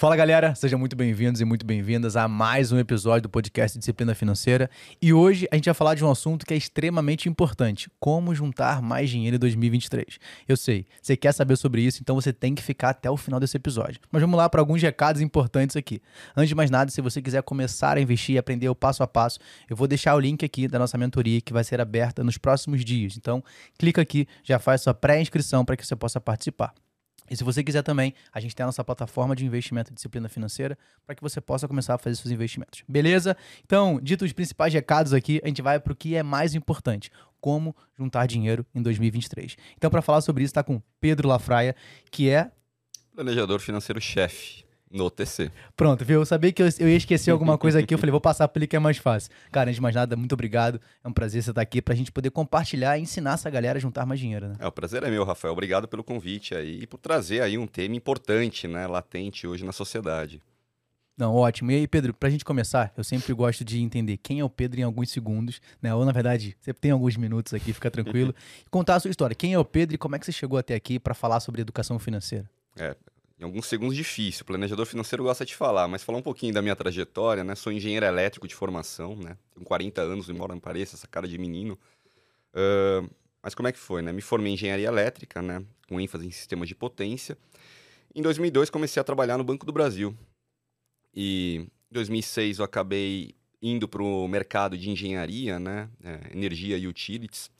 Fala galera, sejam muito bem-vindos e muito bem-vindas a mais um episódio do podcast Disciplina Financeira. E hoje a gente vai falar de um assunto que é extremamente importante: como juntar mais dinheiro em 2023. Eu sei, você quer saber sobre isso, então você tem que ficar até o final desse episódio. Mas vamos lá para alguns recados importantes aqui. Antes de mais nada, se você quiser começar a investir e aprender o passo a passo, eu vou deixar o link aqui da nossa mentoria que vai ser aberta nos próximos dias. Então, clica aqui, já faz sua pré-inscrição para que você possa participar. E se você quiser também, a gente tem a nossa plataforma de investimento e disciplina financeira para que você possa começar a fazer seus investimentos. Beleza? Então, dito os principais recados aqui, a gente vai para o que é mais importante: como juntar dinheiro em 2023. Então, para falar sobre isso, está com Pedro Lafraia, que é planejador financeiro-chefe no TC. Pronto, viu? Eu sabia que eu, eu ia esquecer alguma coisa aqui. Eu falei, vou passar para ele que é mais fácil. Cara, antes de mais nada, muito obrigado. É um prazer você estar aqui para a gente poder compartilhar e ensinar essa galera a juntar mais dinheiro, né? É, o prazer é meu, Rafael. Obrigado pelo convite aí e por trazer aí um tema importante, né, latente hoje na sociedade. Não, ótimo. E aí, Pedro, para a gente começar, eu sempre gosto de entender quem é o Pedro em alguns segundos, né? Ou, na verdade, você tem alguns minutos aqui, fica tranquilo. e contar a sua história. Quem é o Pedro e como é que você chegou até aqui para falar sobre educação financeira? É, em alguns segundos difícil. O planejador financeiro gosta de falar, mas falar um pouquinho da minha trajetória, né? Sou engenheiro elétrico de formação, né? Tenho 40 anos, embora não pareça, essa cara de menino. Uh, mas como é que foi, né? Me formei em engenharia elétrica, né? Com ênfase em sistemas de potência. Em 2002 comecei a trabalhar no Banco do Brasil. E em 2006 eu acabei indo para o mercado de engenharia, né? É, energia e utilities.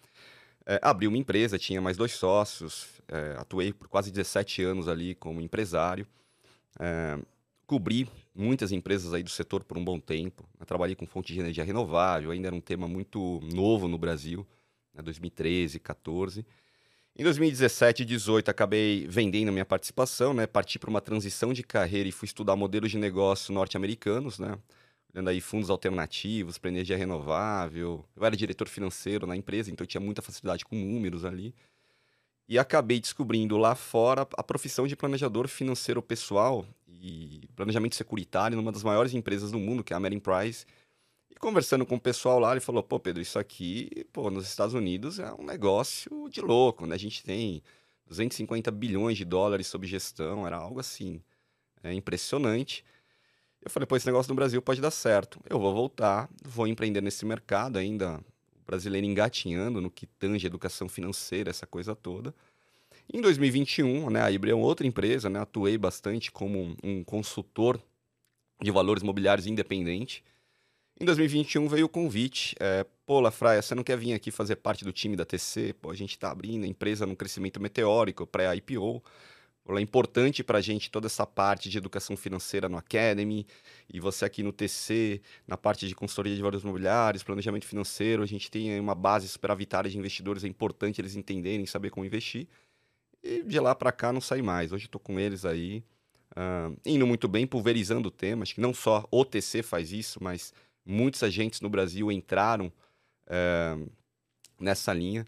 É, abri uma empresa, tinha mais dois sócios, é, atuei por quase 17 anos ali como empresário. É, cobri muitas empresas aí do setor por um bom tempo. Eu trabalhei com fonte de energia renovável, ainda era um tema muito novo no Brasil, né, 2013, 14. Em 2017 e 2018 acabei vendendo minha participação, né? Parti para uma transição de carreira e fui estudar modelos de negócio norte-americanos, né? Olhando aí fundos alternativos para energia renovável. Eu era diretor financeiro na empresa, então tinha muita facilidade com números ali. E acabei descobrindo lá fora a profissão de planejador financeiro pessoal e planejamento securitário numa das maiores empresas do mundo, que é a Merin Price. E conversando com o pessoal lá, ele falou: pô, Pedro, isso aqui, pô, nos Estados Unidos é um negócio de louco, né? A gente tem 250 bilhões de dólares sob gestão, era algo assim, é impressionante. Eu falei, pô, esse negócio no Brasil pode dar certo. Eu vou voltar, vou empreender nesse mercado ainda, brasileiro engatinhando no que tange educação financeira, essa coisa toda. Em 2021, né, a Ibra é outra empresa, né, atuei bastante como um, um consultor de valores imobiliários independente. Em 2021 veio o convite, é, pô, Lafraia, você não quer vir aqui fazer parte do time da TC? Pô, a gente está abrindo a empresa num crescimento meteórico, pré-IPO é importante para a gente toda essa parte de educação financeira no Academy, e você aqui no TC, na parte de consultoria de valores imobiliários, planejamento financeiro, a gente tem uma base superavitária de investidores, é importante eles entenderem, saber como investir. E de lá para cá não sai mais. Hoje estou com eles aí, uh, indo muito bem, pulverizando o tema. Acho que não só o TC faz isso, mas muitos agentes no Brasil entraram uh, nessa linha,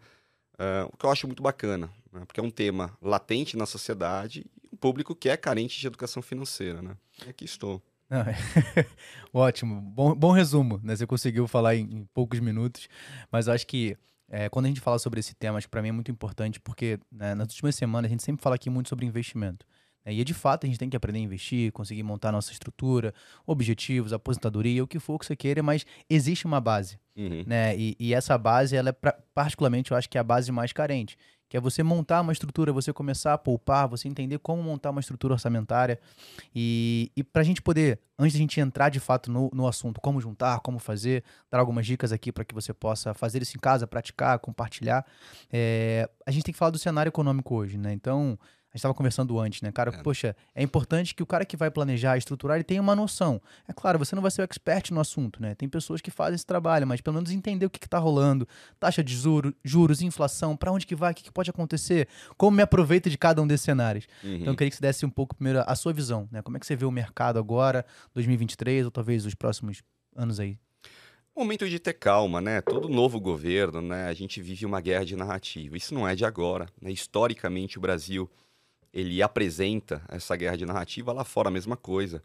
uh, o que eu acho muito bacana né? porque é um tema latente na sociedade e o público que é carente de educação financeira. Né? E aqui estou. Ótimo, bom, bom resumo, né? Você conseguiu falar em, em poucos minutos, mas acho que é, quando a gente fala sobre esse tema, acho que para mim é muito importante, porque né, nas últimas semanas a gente sempre fala aqui muito sobre investimento. Né? E de fato a gente tem que aprender a investir, conseguir montar nossa estrutura, objetivos, aposentadoria, o que for que você queira, mas existe uma base. Uhum. Né? E, e, essa base, ela é pra, particularmente, eu acho que é a base mais carente que é você montar uma estrutura, você começar a poupar, você entender como montar uma estrutura orçamentária. E, e para a gente poder, antes de a gente entrar de fato no, no assunto, como juntar, como fazer, dar algumas dicas aqui para que você possa fazer isso em casa, praticar, compartilhar, é, a gente tem que falar do cenário econômico hoje, né? Então, a gente estava conversando antes, né, cara? É. Poxa, é importante que o cara que vai planejar, estruturar, ele tenha uma noção. É claro, você não vai ser o expert no assunto, né? Tem pessoas que fazem esse trabalho, mas pelo menos entender o que está rolando, taxa de juros, juros inflação, para onde que vai, o que, que, pode acontecer, como me aproveita de cada um desses cenários. Uhum. Então, eu queria que você desse um pouco primeiro a sua visão, né? Como é que você vê o mercado agora, 2023, ou talvez os próximos anos aí? Momento de ter calma, né? Todo novo governo, né? A gente vive uma guerra de narrativa. Isso não é de agora, né? Historicamente, o Brasil ele apresenta essa guerra de narrativa, lá fora a mesma coisa.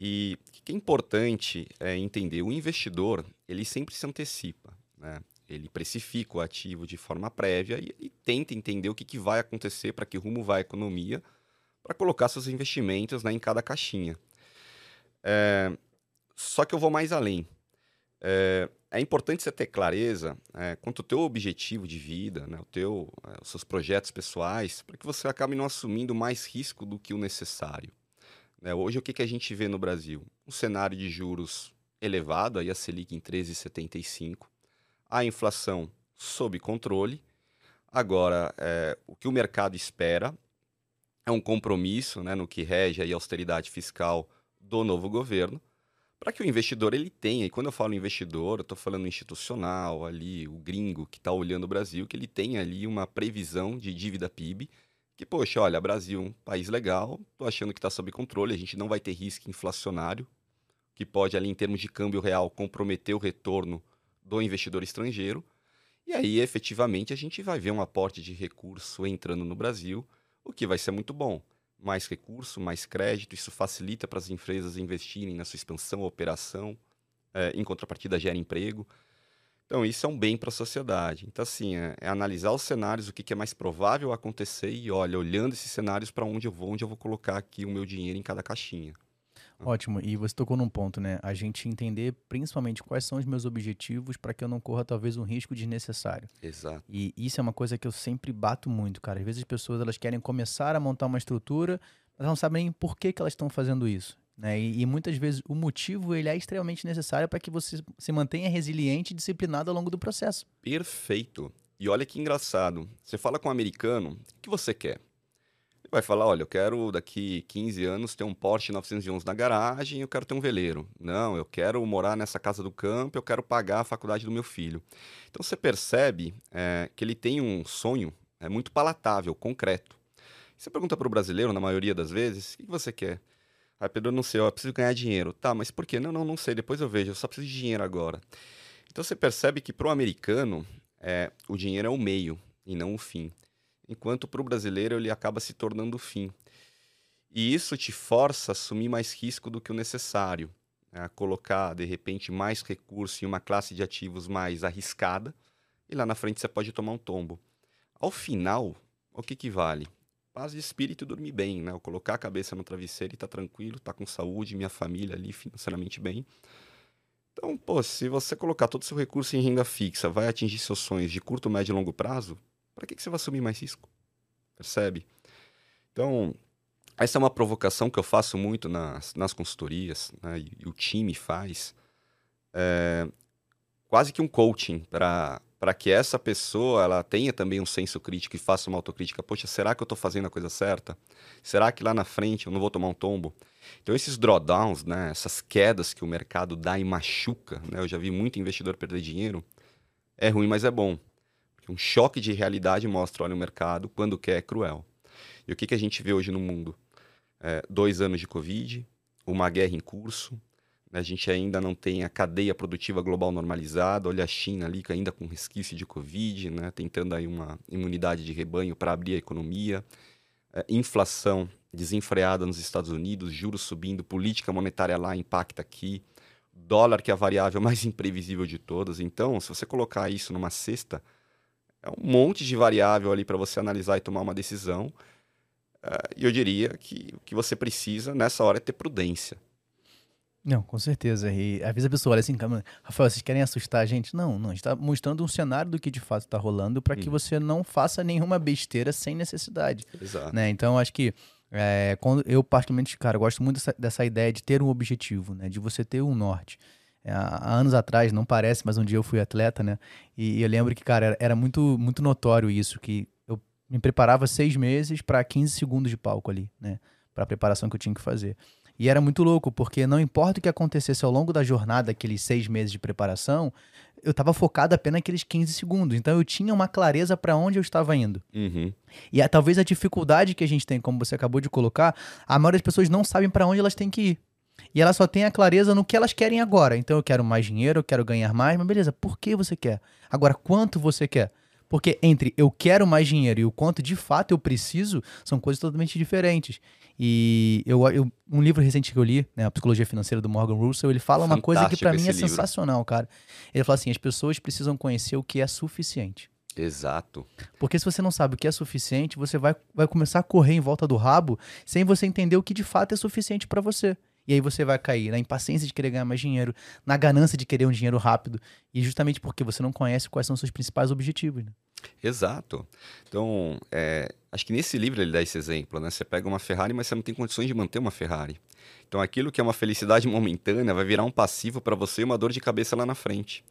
E o que é importante é entender, o investidor, ele sempre se antecipa, né? Ele precifica o ativo de forma prévia e, e tenta entender o que, que vai acontecer, para que rumo vai a economia, para colocar seus investimentos né, em cada caixinha. É, só que eu vou mais além. É, é importante você ter clareza é, quanto ao teu objetivo de vida, né, o teu, é, os seus projetos pessoais, para que você acabe não assumindo mais risco do que o necessário. Né, hoje, o que, que a gente vê no Brasil? Um cenário de juros elevado, aí a Selic em 13,75, a inflação sob controle. Agora, é, o que o mercado espera é um compromisso né, no que rege a austeridade fiscal do novo governo, para que o investidor ele tenha, e quando eu falo investidor, eu estou falando institucional ali, o gringo que está olhando o Brasil, que ele tenha ali uma previsão de dívida PIB, que, poxa, olha, Brasil, um país legal, estou achando que está sob controle, a gente não vai ter risco inflacionário, que pode ali em termos de câmbio real comprometer o retorno do investidor estrangeiro, e aí efetivamente a gente vai ver um aporte de recurso entrando no Brasil, o que vai ser muito bom mais recurso, mais crédito, isso facilita para as empresas investirem na sua expansão, operação, é, em contrapartida gera emprego. Então, isso é um bem para a sociedade. Então, assim, é, é, analisar os cenários, o que, que é mais provável acontecer e, olha, olhando esses cenários para onde eu vou, onde eu vou colocar aqui o meu dinheiro em cada caixinha. Ótimo. E você tocou num ponto, né? A gente entender principalmente quais são os meus objetivos para que eu não corra talvez um risco desnecessário. Exato. E isso é uma coisa que eu sempre bato muito, cara. Às vezes as pessoas elas querem começar a montar uma estrutura, mas não sabem nem por que, que elas estão fazendo isso. Né? E, e, muitas vezes o motivo ele é extremamente necessário para que você se mantenha resiliente e disciplinado ao longo do processo. Perfeito. E olha que engraçado. Você fala com um americano, o que você quer? Vai falar, olha, eu quero daqui 15 anos ter um Porsche 911 na garagem, eu quero ter um veleiro. Não, eu quero morar nessa casa do campo, eu quero pagar a faculdade do meu filho. Então você percebe é, que ele tem um sonho é, muito palatável, concreto. Você pergunta para o brasileiro, na maioria das vezes, o que você quer? Ah, Pedro, não sei, eu preciso ganhar dinheiro. Tá, mas por quê? Não, não, não sei, depois eu vejo, eu só preciso de dinheiro agora. Então você percebe que para o americano, é, o dinheiro é o meio e não o fim enquanto para o brasileiro ele acaba se tornando o fim. E isso te força a assumir mais risco do que o necessário, né? a colocar de repente mais recurso em uma classe de ativos mais arriscada, e lá na frente você pode tomar um tombo. Ao final, o que, que vale? Paz de espírito e dormir bem, né? Eu colocar a cabeça no travesseiro e tá tranquilo, tá com saúde, minha família ali financeiramente bem. Então, pô, se você colocar todo o seu recurso em renda fixa, vai atingir seus sonhos de curto, médio e longo prazo, para que, que você vai assumir mais risco? Percebe? Então, essa é uma provocação que eu faço muito nas, nas consultorias, né, e, e, o time faz. É, quase que um coaching para que essa pessoa ela tenha também um senso crítico e faça uma autocrítica. Poxa, será que eu estou fazendo a coisa certa? Será que lá na frente eu não vou tomar um tombo? Então esses drawdowns, né, essas quedas que o mercado dá e machuca, né, eu já vi muito investidor perder dinheiro, é ruim, mas é bom. Um choque de realidade mostra, olha, o mercado, quando quer, é cruel. E o que, que a gente vê hoje no mundo? É, dois anos de Covid, uma guerra em curso, né? a gente ainda não tem a cadeia produtiva global normalizada, olha a China ali ainda com resquício de Covid, né? tentando aí uma imunidade de rebanho para abrir a economia, é, inflação desenfreada nos Estados Unidos, juros subindo, política monetária lá impacta aqui, dólar que é a variável mais imprevisível de todas. Então, se você colocar isso numa cesta, é um monte de variável ali para você analisar e tomar uma decisão. Uh, e eu diria que o que você precisa nessa hora é ter prudência. Não, com certeza. E às vezes a pessoa olha assim, Rafael, vocês querem assustar a gente? Não, não. A gente está mostrando um cenário do que de fato está rolando para que hum. você não faça nenhuma besteira sem necessidade. Exato. Né? Então, acho que é, quando eu, particularmente, cara, gosto muito dessa, dessa ideia de ter um objetivo, né? De você ter um norte. É, há anos atrás, não parece, mas um dia eu fui atleta, né? E, e eu lembro que, cara, era, era, muito, muito notório isso, que eu me preparava seis meses para 15 segundos de palco ali, né? Para a preparação que eu tinha que fazer. E era muito louco, porque não importa o que acontecesse ao longo da jornada, aqueles seis meses de preparação, eu estava focado apenas naqueles 15 segundos. Então eu tinha uma clareza para onde eu estava indo. Uhum. E a, talvez a dificuldade que a gente tem, como você acabou de colocar, a maioria das pessoas não sabem para onde elas têm que ir. E ela só tem a clareza no que elas querem agora. Então eu quero mais dinheiro, eu quero ganhar mais, mas beleza, por que você quer? Agora, quanto você quer? Porque entre eu quero mais dinheiro e o quanto de fato eu preciso, são coisas totalmente diferentes. E eu, eu um livro recente que eu li, né, a Psicologia Financeira do Morgan Russell, ele fala Fantástico uma coisa que para mim é livro. sensacional, cara. Ele fala assim: as pessoas precisam conhecer o que é suficiente. Exato. Porque se você não sabe o que é suficiente, você vai, vai começar a correr em volta do rabo sem você entender o que de fato é suficiente para você. E aí você vai cair na impaciência de querer ganhar mais dinheiro, na ganância de querer um dinheiro rápido, e justamente porque você não conhece quais são os seus principais objetivos. Né? Exato. Então, é, acho que nesse livro ele dá esse exemplo, né? Você pega uma Ferrari, mas você não tem condições de manter uma Ferrari. Então, aquilo que é uma felicidade momentânea vai virar um passivo para você e uma dor de cabeça lá na frente.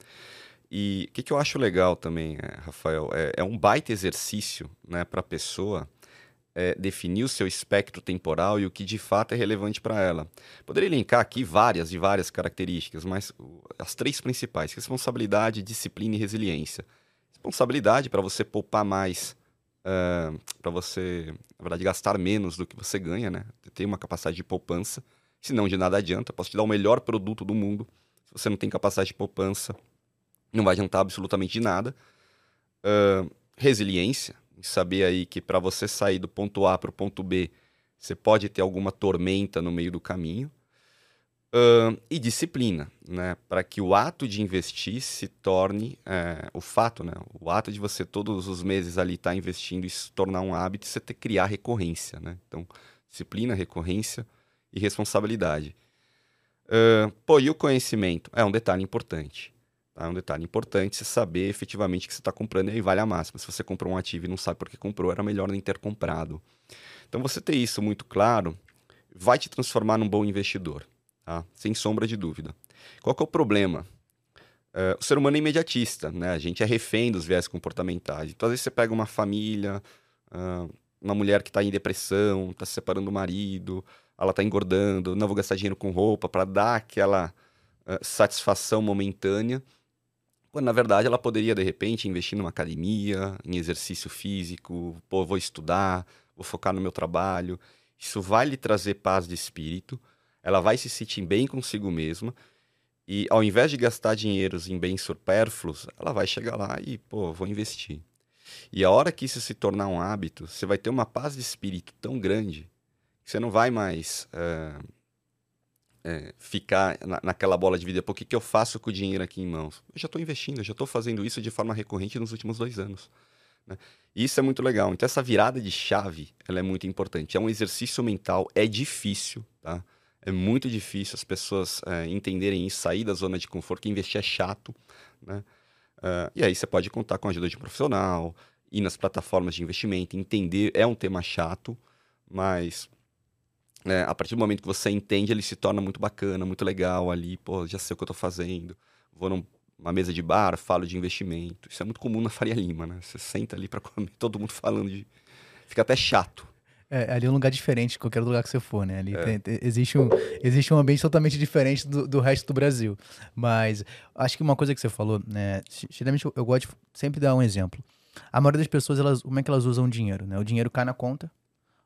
E o que, que eu acho legal também, é, Rafael, é, é um baita exercício né, para a pessoa é, definir o seu espectro temporal e o que de fato é relevante para ela. Poderia elencar aqui várias e várias características, mas as três principais: responsabilidade, disciplina e resiliência. Responsabilidade para você poupar mais, uh, para você, na verdade, gastar menos do que você ganha, né? Ter uma capacidade de poupança. Senão, de nada adianta. Posso te dar o melhor produto do mundo. Se você não tem capacidade de poupança, não vai adiantar absolutamente de nada. Uh, resiliência, saber aí que para você sair do ponto A para o ponto B, você pode ter alguma tormenta no meio do caminho. Uh, e disciplina, né? Para que o ato de investir se torne é, o fato, né? O ato de você todos os meses ali estar tá investindo e se tornar um hábito, você ter criar recorrência, né? Então, disciplina, recorrência e responsabilidade. Uh, pô, e o conhecimento? É um detalhe importante. É um detalhe importante você saber efetivamente que você está comprando e aí vale a máxima. Se você comprou um ativo e não sabe por que comprou, era melhor nem ter comprado. Então, você ter isso muito claro vai te transformar num bom investidor, tá? sem sombra de dúvida. Qual que é o problema? Uh, o ser humano é imediatista, né? A gente é refém dos viés comportamentais. Então, às vezes, você pega uma família, uh, uma mulher que está em depressão, está se separando do marido, ela está engordando, não vou gastar dinheiro com roupa para dar aquela uh, satisfação momentânea quando na verdade ela poderia de repente investir numa academia, em exercício físico, pô, vou estudar, vou focar no meu trabalho. Isso vai lhe trazer paz de espírito, ela vai se sentir bem consigo mesma e ao invés de gastar dinheiros em bens supérfluos, ela vai chegar lá e, pô, vou investir. E a hora que isso se tornar um hábito, você vai ter uma paz de espírito tão grande que você não vai mais uh, é, ficar na, naquela bola de vida, por que, que eu faço com o dinheiro aqui em mãos? Eu já estou investindo, eu já estou fazendo isso de forma recorrente nos últimos dois anos. Né? Isso é muito legal. Então, essa virada de chave ela é muito importante. É um exercício mental, é difícil, tá? É muito difícil as pessoas é, entenderem isso, sair da zona de conforto, que investir é chato, né? Uh, e aí você pode contar com a ajuda de um profissional, ir nas plataformas de investimento, entender, é um tema chato, mas é, a partir do momento que você entende, ele se torna muito bacana, muito legal ali. Pô, já sei o que eu tô fazendo. Vou numa mesa de bar, falo de investimento. Isso é muito comum na Faria Lima, né? Você senta ali para comer, todo mundo falando de. Fica até chato. É, ali é um lugar diferente de qualquer lugar que você for, né? Ali é. tem, existe, um, existe um ambiente totalmente diferente do, do resto do Brasil. Mas acho que uma coisa que você falou, né? Geralmente eu, eu gosto de sempre dar um exemplo. A maioria das pessoas, elas, como é que elas usam o dinheiro, né? O dinheiro cai na conta,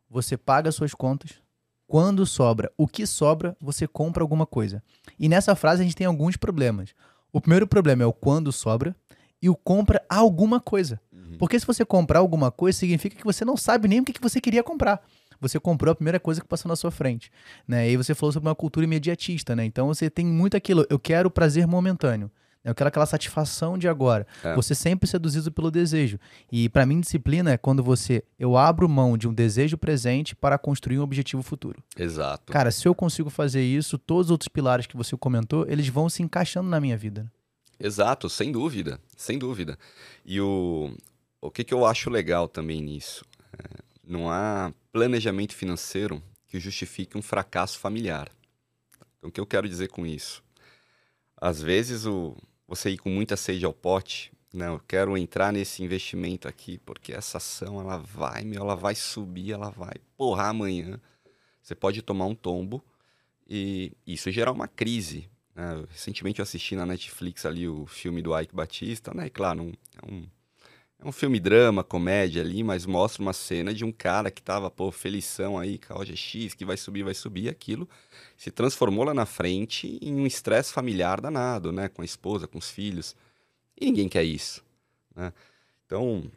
você paga as suas contas, quando sobra. O que sobra, você compra alguma coisa. E nessa frase a gente tem alguns problemas. O primeiro problema é o quando sobra e o compra alguma coisa. Uhum. Porque se você comprar alguma coisa, significa que você não sabe nem o que, que você queria comprar. Você comprou a primeira coisa que passou na sua frente. Né? E aí você falou sobre uma cultura imediatista, né? Então você tem muito aquilo, eu quero prazer momentâneo. Eu quero aquela satisfação de agora. É. Você sempre seduzido pelo desejo. E para mim, disciplina é quando você. Eu abro mão de um desejo presente para construir um objetivo futuro. Exato. Cara, se eu consigo fazer isso, todos os outros pilares que você comentou, eles vão se encaixando na minha vida. Exato, sem dúvida. Sem dúvida. E o, o que, que eu acho legal também nisso? É, não há planejamento financeiro que justifique um fracasso familiar. Então, o que eu quero dizer com isso? Às vezes o, você ir com muita sede ao pote, não, eu quero entrar nesse investimento aqui porque essa ação ela vai, meu, ela vai subir, ela vai porrar amanhã. Você pode tomar um tombo e isso gerar uma crise. Né? Recentemente eu assisti na Netflix ali o filme do Ike Batista, né? E claro, um, é um é um filme drama, comédia ali, mas mostra uma cena de um cara que tava, pô, felição aí, com a OGX, que vai subir, vai subir, aquilo se transformou lá na frente em um estresse familiar danado, né? Com a esposa, com os filhos. E ninguém quer isso, né? Então,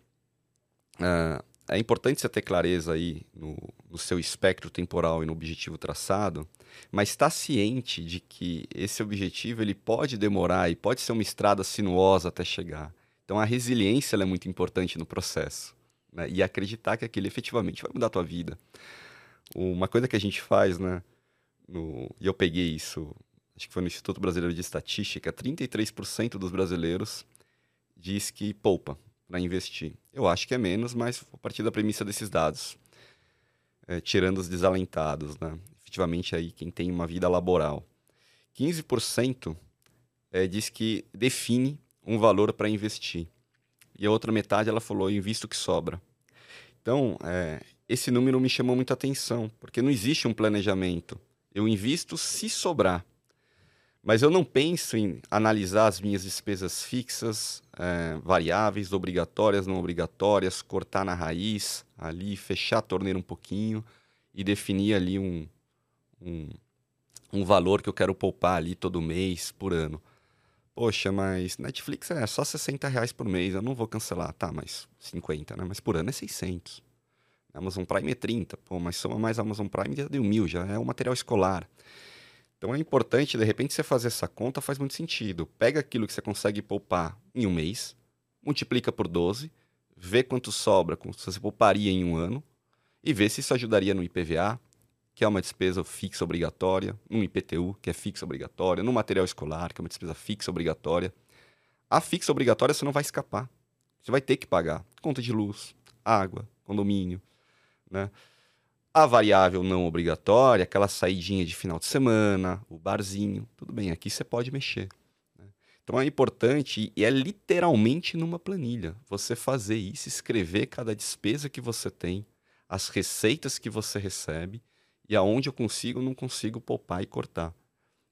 uh, é importante você ter clareza aí no, no seu espectro temporal e no objetivo traçado, mas estar tá ciente de que esse objetivo ele pode demorar e pode ser uma estrada sinuosa até chegar. Então a resiliência é muito importante no processo. Né? E acreditar que aquilo efetivamente vai mudar a tua vida. Uma coisa que a gente faz, né? No... E eu peguei isso, acho que foi no Instituto Brasileiro de Estatística, 33% dos brasileiros diz que poupa para investir. Eu acho que é menos, mas a partir da premissa desses dados. É, tirando os desalentados, né? Efetivamente aí quem tem uma vida laboral. 15% é, diz que define um valor para investir. E a outra metade ela falou, invisto o que sobra. Então, é, esse número me chamou muita atenção, porque não existe um planejamento. Eu invisto se sobrar. Mas eu não penso em analisar as minhas despesas fixas, é, variáveis, obrigatórias, não obrigatórias, cortar na raiz, ali, fechar a torneira um pouquinho e definir ali um, um, um valor que eu quero poupar ali todo mês, por ano. Poxa, mas Netflix é só 60 reais por mês, eu não vou cancelar. Tá, mas 50, né? Mas por ano é 600. Amazon Prime é 30. Pô, mas soma mais Amazon Prime já deu mil, já é um material escolar. Então é importante, de repente, você fazer essa conta faz muito sentido. Pega aquilo que você consegue poupar em um mês, multiplica por 12, vê quanto sobra, quanto você pouparia em um ano, e vê se isso ajudaria no IPVA, que é uma despesa fixa obrigatória, no IPTU, que é fixa obrigatória, no material escolar, que é uma despesa fixa obrigatória. A fixa obrigatória você não vai escapar. Você vai ter que pagar conta de luz, água, condomínio, né? A variável não obrigatória, aquela saidinha de final de semana, o barzinho, tudo bem, aqui você pode mexer. Né? Então é importante, e é literalmente numa planilha, você fazer isso, escrever cada despesa que você tem, as receitas que você recebe e aonde eu consigo não consigo poupar e cortar.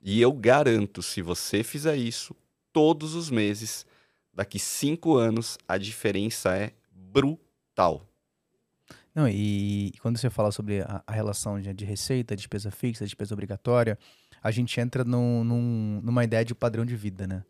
E eu garanto, se você fizer isso todos os meses, daqui cinco anos a diferença é brutal. Não, e, e quando você fala sobre a, a relação de, de, receita, despesa fixa, despesa obrigatória, a gente entra num, num, numa ideia de padrão de vida, né?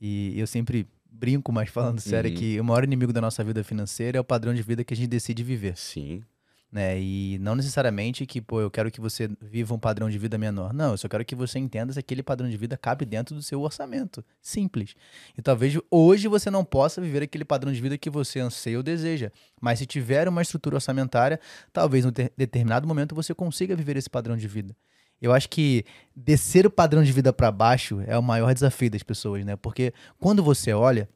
E eu sempre brinco, mas falando sério, uhum. que o maior inimigo da nossa vida financeira é o padrão de vida que a gente decide viver. Sim né? E não necessariamente que, pô, eu quero que você viva um padrão de vida menor. Não, eu só quero que você entenda se aquele padrão de vida cabe dentro do seu orçamento. Simples. E talvez hoje você não possa viver aquele padrão de vida que você anseia ou deseja. Mas se tiver uma estrutura orçamentária, talvez em um determinado momento você consiga viver esse padrão de vida. Eu acho que descer o padrão de vida para baixo é o maior desafio das pessoas, né? Porque quando você olha,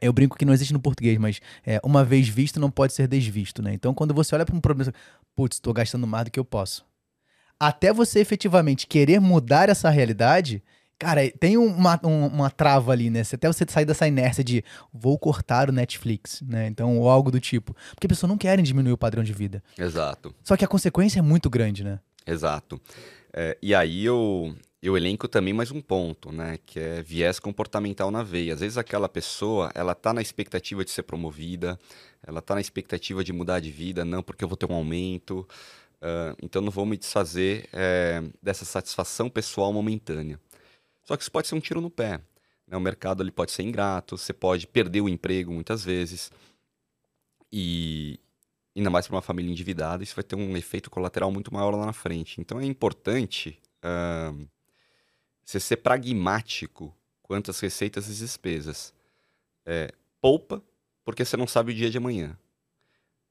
eu brinco que não existe no português, mas é, uma vez visto não pode ser desvisto, né? Então, quando você olha para um problema, putz, estou gastando mais do que eu posso. Até você efetivamente querer mudar essa realidade, cara, tem uma, uma, uma trava ali, né? Até você sair dessa inércia de vou cortar o Netflix, né? Então, ou algo do tipo. Porque as pessoas não querem diminuir o padrão de vida. Exato. Só que a consequência é muito grande, né? Exato. É, e aí eu, eu elenco também mais um ponto, né? Que é viés comportamental na veia. Às vezes aquela pessoa, ela tá na expectativa de ser promovida, ela tá na expectativa de mudar de vida, não porque eu vou ter um aumento. Uh, então não vou me desfazer é, dessa satisfação pessoal momentânea. Só que isso pode ser um tiro no pé. Né? O mercado ali pode ser ingrato, você pode perder o emprego muitas vezes. E ainda mais para uma família endividada, isso vai ter um efeito colateral muito maior lá na frente. Então é importante. Uh, você ser pragmático quanto às receitas e despesas. É, poupa, porque você não sabe o dia de amanhã.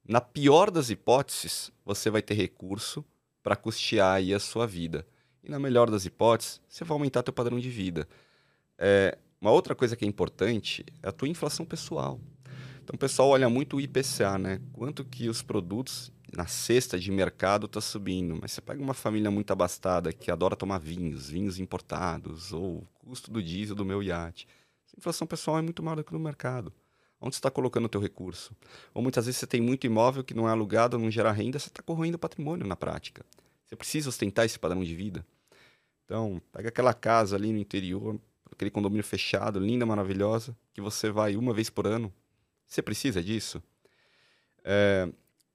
Na pior das hipóteses, você vai ter recurso para custear aí a sua vida. E na melhor das hipóteses, você vai aumentar seu padrão de vida. É, uma outra coisa que é importante é a tua inflação pessoal. Então o pessoal olha muito o IPCA, né? Quanto que os produtos na cesta de mercado está subindo, mas você pega uma família muito abastada que adora tomar vinhos, vinhos importados, ou o custo do diesel do meu iate. A inflação pessoal é muito maior do que no mercado. Onde você está colocando o teu recurso? Ou muitas vezes você tem muito imóvel que não é alugado, não gera renda, você está corroendo patrimônio na prática. Você precisa ostentar esse padrão de vida. Então, pega aquela casa ali no interior, aquele condomínio fechado, linda, maravilhosa, que você vai uma vez por ano. Você precisa disso? É,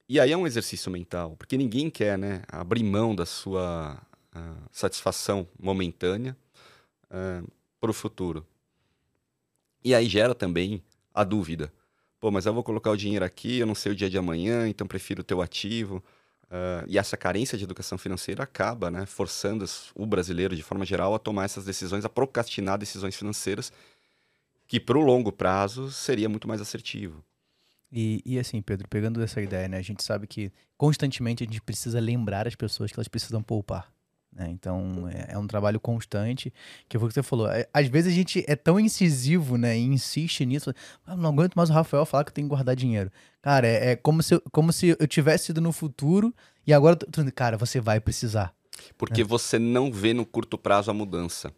e aí é um exercício mental, porque ninguém quer né, abrir mão da sua uh, satisfação momentânea uh, para o futuro. E aí gera também a dúvida. Pô, mas eu vou colocar o dinheiro aqui, eu não sei o dia de amanhã, então prefiro o teu ativo. Uh, e essa carência de educação financeira acaba né, forçando o brasileiro, de forma geral, a tomar essas decisões, a procrastinar decisões financeiras que para o longo prazo seria muito mais assertivo. E, e assim, Pedro, pegando essa ideia, né? A gente sabe que constantemente a gente precisa lembrar as pessoas que elas precisam poupar. Né? Então é, é, um trabalho constante, que foi o que você falou. É, às vezes a gente é tão incisivo, né? E insiste nisso. Ah, não aguento mais o Rafael falar que eu tenho que guardar dinheiro. Cara, é, é como, se, como se eu tivesse ido no futuro e agora, cara, você vai precisar. Porque é. você não vê no curto prazo a mudança.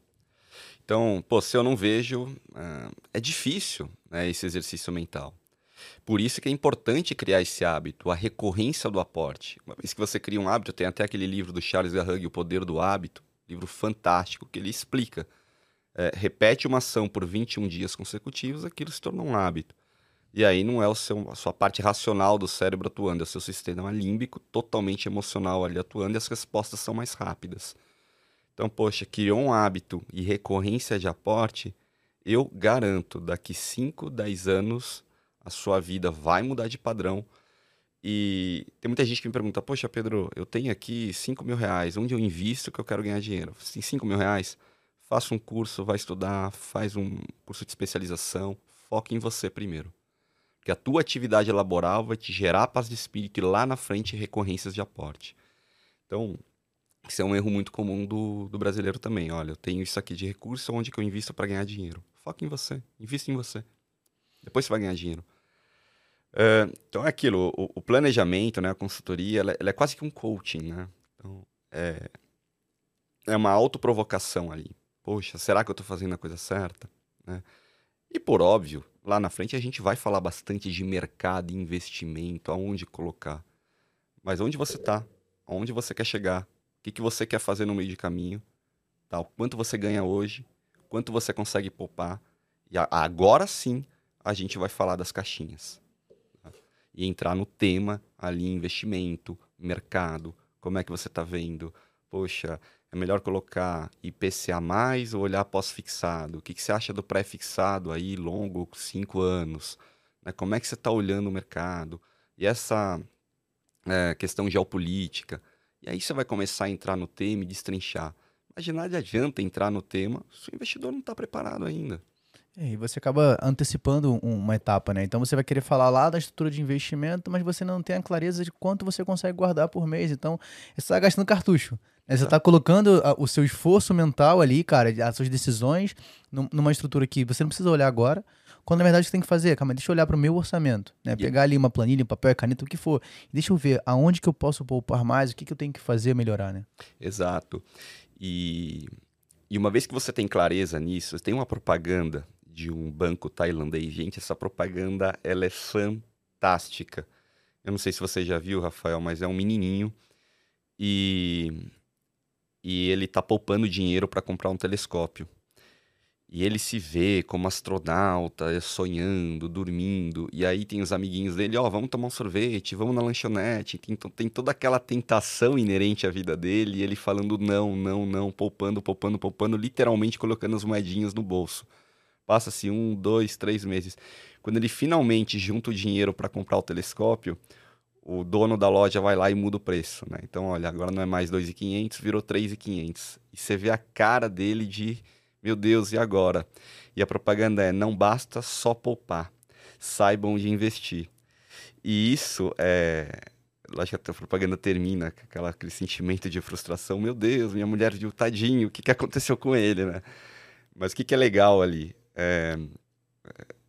Então, pô, se eu não vejo, é, é difícil né, esse exercício mental. Por isso que é importante criar esse hábito, a recorrência do aporte. Uma vez que você cria um hábito, tem até aquele livro do Charles Garrug, O Poder do Hábito, livro fantástico, que ele explica. É, repete uma ação por 21 dias consecutivos, aquilo se torna um hábito. E aí não é o seu, a sua parte racional do cérebro atuando, é o seu sistema límbico totalmente emocional ali atuando e as respostas são mais rápidas. Então, poxa, criou um hábito e recorrência de aporte, eu garanto, daqui 5, 10 anos, a sua vida vai mudar de padrão. E tem muita gente que me pergunta, poxa, Pedro, eu tenho aqui 5 mil reais, onde eu invisto que eu quero ganhar dinheiro? Sim, 5 mil reais, faça um curso, vai estudar, faz um curso de especialização, foque em você primeiro. Porque a tua atividade laboral vai te gerar paz de espírito e lá na frente recorrências de aporte. Então, isso é um erro muito comum do, do brasileiro também. Olha, eu tenho isso aqui de recurso, onde que eu invisto para ganhar dinheiro? Foque em você, invista em você. Depois você vai ganhar dinheiro. Uh, então é aquilo, o, o, planejamento, né, a consultoria, ela, ela, é quase que um coaching, né? Então, é, é uma autoprovocação ali. Poxa, será que eu estou fazendo a coisa certa? Né? E por óbvio, lá na frente a gente vai falar bastante de mercado investimento, aonde colocar. Mas onde você está? Aonde você quer chegar? O que, que você quer fazer no meio de caminho? Tal, quanto você ganha hoje? Quanto você consegue poupar? E a, agora sim a gente vai falar das caixinhas e entrar no tema ali, investimento, mercado, como é que você está vendo? Poxa, é melhor colocar IPCA mais ou olhar pós-fixado? O que, que você acha do pré-fixado aí, longo, cinco anos? Né? Como é que você está olhando o mercado? E essa é, questão geopolítica. E aí você vai começar a entrar no tema e destrinchar. Mas de adianta entrar no tema se o investidor não está preparado ainda. É, e você acaba antecipando uma etapa, né? Então você vai querer falar lá da estrutura de investimento, mas você não tem a clareza de quanto você consegue guardar por mês. Então, você está gastando cartucho. Né? Você está colocando o seu esforço mental ali, cara, as suas decisões, numa estrutura que você não precisa olhar agora. Quando na verdade você tem que fazer, calma, deixa eu olhar para o meu orçamento, né? Pegar ali uma planilha, um papel, caneta, o que for. Deixa eu ver aonde que eu posso poupar mais, o que, que eu tenho que fazer melhorar, né? Exato. E, e uma vez que você tem clareza nisso, tem uma propaganda de um banco tailandês. Gente, essa propaganda ela é fantástica. Eu não sei se você já viu, Rafael, mas é um menininho e e ele tá poupando dinheiro para comprar um telescópio. E ele se vê como astronauta, sonhando, dormindo. E aí tem os amiguinhos dele, ó, oh, vamos tomar um sorvete, vamos na lanchonete. Tem, tem toda aquela tentação inerente à vida dele. E ele falando não, não, não, poupando, poupando, poupando, literalmente colocando as moedinhas no bolso. Passa-se um, dois, três meses. Quando ele finalmente junta o dinheiro para comprar o telescópio, o dono da loja vai lá e muda o preço, né? Então, olha, agora não é mais 2.500, virou 3.500. E você vê a cara dele de, meu Deus, e agora? E a propaganda é, não basta só poupar, saibam onde investir. E isso é... Lógico que a propaganda termina com aquela, aquele sentimento de frustração. Meu Deus, minha mulher viu, tadinho, o que, que aconteceu com ele, né? Mas o que, que é legal ali? É,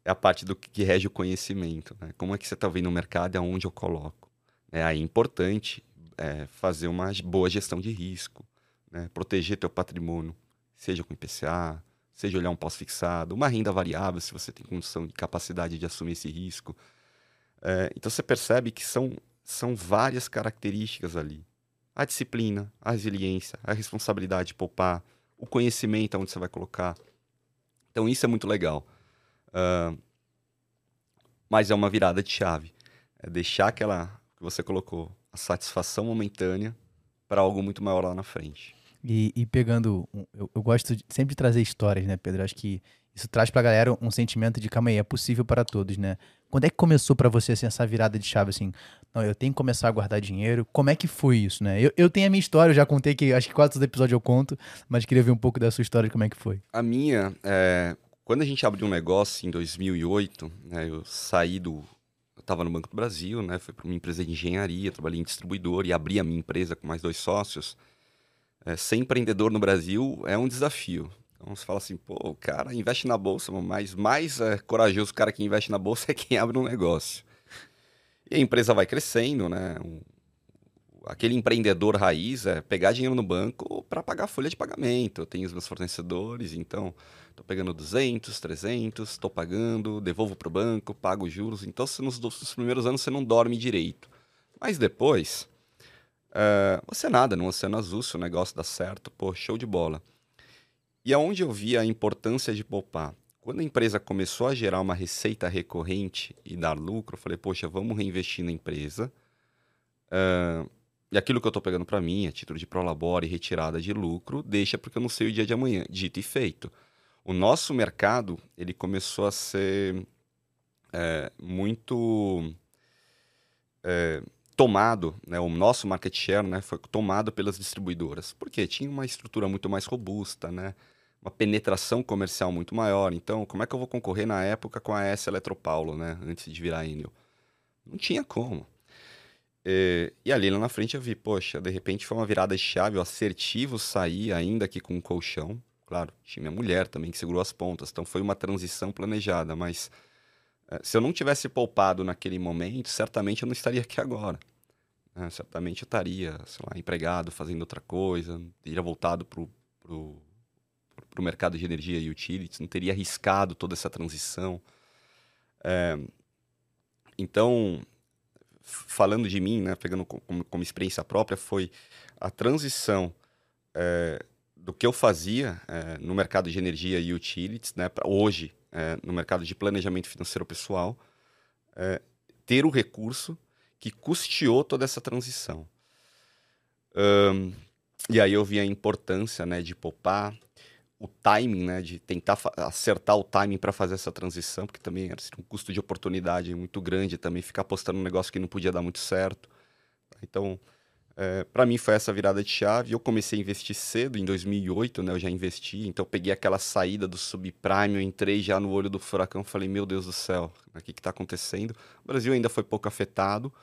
é a parte do que rege o conhecimento. Né? Como é que você está vendo o mercado e aonde eu coloco? É aí importante é, fazer uma boa gestão de risco, né? proteger teu patrimônio, seja com IPCA, seja olhar um pós-fixado, uma renda variável, se você tem condição e capacidade de assumir esse risco. É, então você percebe que são, são várias características ali. A disciplina, a resiliência, a responsabilidade de poupar, o conhecimento onde você vai colocar, então isso é muito legal. Uh, mas é uma virada de chave. É deixar aquela que você colocou, a satisfação momentânea, para algo muito maior lá na frente. E, e pegando, eu, eu, gosto de, sempre de trazer histórias, né, Pedro? Acho que isso traz pra galera um sentimento de calma aí, é possível para todos, né? Quando é que começou para você assim, essa virada de chave assim? Não, eu tenho que começar a guardar dinheiro. Como é que foi isso, né? Eu, eu tenho a minha história, eu já contei que acho que quase todo episódio eu conto, mas queria ver um pouco da sua história de como é que foi. A minha, é, quando a gente abriu um negócio em 2008, né, eu saí do. Eu estava no Banco do Brasil, né, fui para uma empresa de engenharia, trabalhei em distribuidor e abri a minha empresa com mais dois sócios. É, ser empreendedor no Brasil é um desafio. Então você fala assim, pô, o cara investe na bolsa, mas mais é, corajoso o cara que investe na bolsa é quem abre um negócio. E a empresa vai crescendo, né? aquele empreendedor raiz é pegar dinheiro no banco para pagar folha de pagamento. Eu tenho os meus fornecedores, então estou pegando 200, 300, estou pagando, devolvo para o banco, pago juros. Então, nos, nos primeiros anos você não dorme direito. Mas depois, uh, você nada no Oceano Azul, se o negócio dá certo, pô, show de bola. E aonde eu vi a importância de poupar? Quando a empresa começou a gerar uma receita recorrente e dar lucro, eu falei, poxa, vamos reinvestir na empresa. Uh, e aquilo que eu estou pegando para mim, a título de prolabore e retirada de lucro, deixa porque eu não sei o dia de amanhã. Dito e feito. O nosso mercado, ele começou a ser é, muito é, tomado, né, o nosso market share né, foi tomado pelas distribuidoras. Porque tinha uma estrutura muito mais robusta, né, uma penetração comercial muito maior. Então, como é que eu vou concorrer na época com a S Eletropaulo, né, antes de virar Enel? Não tinha como. E, e, ali lá na frente eu vi, poxa, de repente foi uma virada de chave, o assertivo sair ainda aqui com um colchão. Claro, tinha minha mulher também que segurou as pontas, então foi uma transição planejada, mas é, se eu não tivesse poupado naquele momento, certamente eu não estaria aqui agora. É, certamente eu estaria, sei lá, empregado, fazendo outra coisa, teria voltado para o mercado de energia e utilities, não teria arriscado toda essa transição. É, então, falando de mim, né, pegando como, como experiência própria, foi a transição é, do que eu fazia é, no mercado de energia e utilities, né, pra hoje no mercado de planejamento financeiro pessoal, ter o recurso que custeou toda essa transição. Um, e aí eu vi a importância né, de poupar, o timing, né, de tentar acertar o timing para fazer essa transição, porque também era um custo de oportunidade muito grande também ficar apostando um negócio que não podia dar muito certo. Então, é, para mim foi essa virada de chave. Eu comecei a investir cedo, em 2008, né, eu já investi, então peguei aquela saída do subprime, eu entrei já no olho do furacão, falei, meu Deus do céu, o que está acontecendo? O Brasil ainda foi pouco afetado,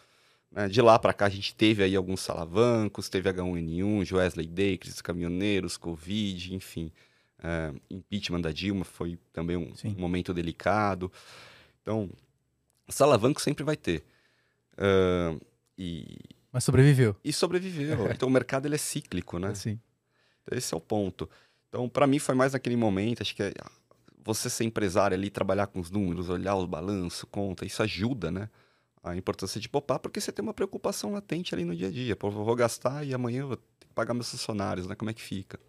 né, de lá para cá a gente teve aí alguns salavancos, teve H1N1, Wesley Day, crise caminhoneiros, Covid, enfim uh, impeachment da Dilma foi também um, um, momento delicado. Então, salavanco sempre vai ter. Uh, e... Mas sobreviveu. E sobreviveu. então, o mercado ele é cíclico, né? Sim. Então, esse é o ponto. Então, para mim, foi mais naquele momento, acho que é, você ser empresário ali, trabalhar com os números, olhar os balanços, conta, isso ajuda, né? A importância de poupar, porque você tem uma preocupação latente ali no dia a dia. Pô, vou gastar e amanhã eu vou ter que pagar meus funcionários, né? Como é que fica?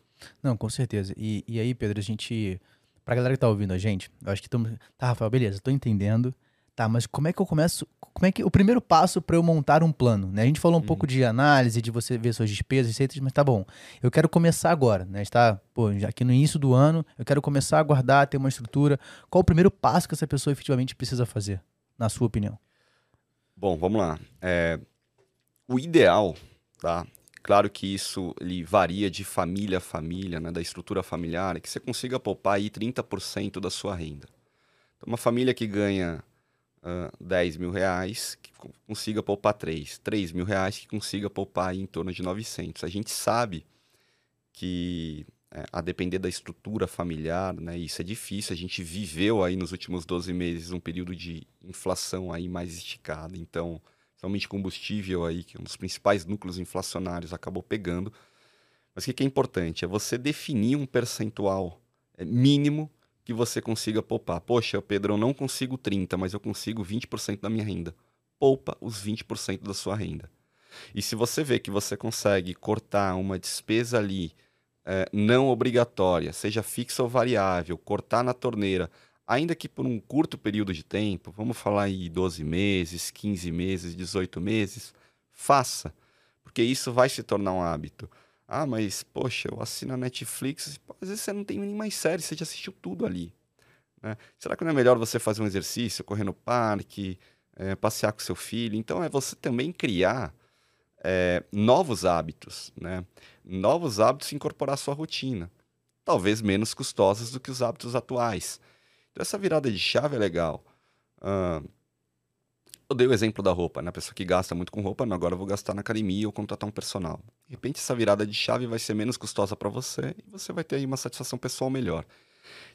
Não, com certeza. E, e aí, Pedro, a gente. Pra galera que tá ouvindo a gente, eu acho que estamos. Tá, Rafael, beleza, tô entendendo. Tá, mas como é que eu começo? Como é que o primeiro passo para eu montar um plano, né? A gente falou um uhum. pouco de análise, de você ver suas despesas, receitas, mas tá bom. Eu quero começar agora, né? Está, pô, aqui no início do ano, eu quero começar a guardar, ter uma estrutura. Qual o primeiro passo que essa pessoa efetivamente precisa fazer, na sua opinião? Bom, vamos lá. É, o ideal, tá? Claro que isso ele varia de família a família, né, da estrutura familiar, que você consiga poupar aí 30% da sua renda. Então, uma família que ganha uh, 10 mil reais, que consiga poupar 3. 3 mil reais, que consiga poupar aí em torno de 900. A gente sabe que, é, a depender da estrutura familiar, né, isso é difícil. A gente viveu aí nos últimos 12 meses um período de inflação aí mais esticada. Então, principalmente combustível aí, que é um dos principais núcleos inflacionários, acabou pegando. Mas o que é importante? É você definir um percentual é, mínimo que você consiga poupar. Poxa, Pedro, eu não consigo 30%, mas eu consigo 20% da minha renda. Poupa os 20% da sua renda. E se você vê que você consegue cortar uma despesa ali é, não obrigatória, seja fixa ou variável, cortar na torneira, ainda que por um curto período de tempo, vamos falar aí 12 meses, 15 meses, 18 meses, faça, porque isso vai se tornar um hábito. Ah, mas poxa, eu assino a Netflix, às vezes você não tem nem mais série, você já assistiu tudo ali. Né? Será que não é melhor você fazer um exercício, correr no parque, é, passear com seu filho? Então é você também criar é, novos hábitos, né? novos hábitos incorporar à sua rotina, talvez menos custosos do que os hábitos atuais. Então, essa virada de chave é legal. Uh, eu dei o exemplo da roupa, né? A pessoa que gasta muito com roupa, não, agora eu vou gastar na academia ou contratar um personal. De repente, essa virada de chave vai ser menos custosa para você e você vai ter aí uma satisfação pessoal melhor.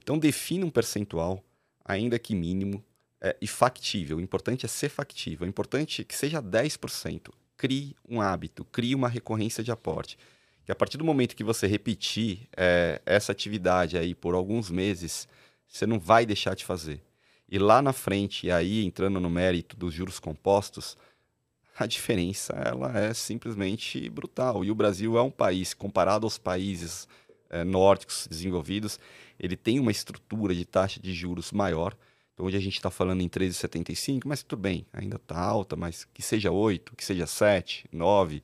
Então, defina um percentual, ainda que mínimo, é, e factível. O importante é ser factível. O importante é que seja 10%. Crie um hábito, crie uma recorrência de aporte. Que a partir do momento que você repetir é, essa atividade aí por alguns meses, você não vai deixar de fazer. E lá na frente, aí entrando no mérito dos juros compostos, a diferença ela é simplesmente brutal. E o Brasil é um país, comparado aos países é, nórdicos desenvolvidos, ele tem uma estrutura de taxa de juros maior. Então, hoje a gente está falando em 13,75, mas tudo bem, ainda está alta, mas que seja 8, que seja 7, 9.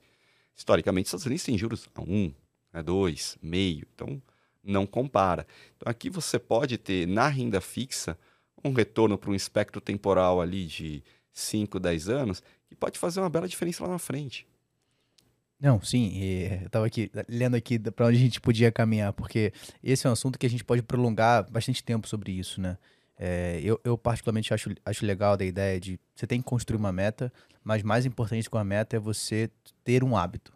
Historicamente, os Estados Unidos têm juros a 1, a 2, meio. Então, não compara. Então, aqui você pode ter na renda fixa um retorno para um espectro temporal ali de 5, 10 anos, que pode fazer uma bela diferença lá na frente. Não, sim, eu estava aqui lendo aqui para onde a gente podia caminhar, porque esse é um assunto que a gente pode prolongar bastante tempo sobre isso, né? É, eu, eu, particularmente acho, acho legal da ideia de você tem que construir uma meta, mas mais importante que uma meta é você ter um hábito.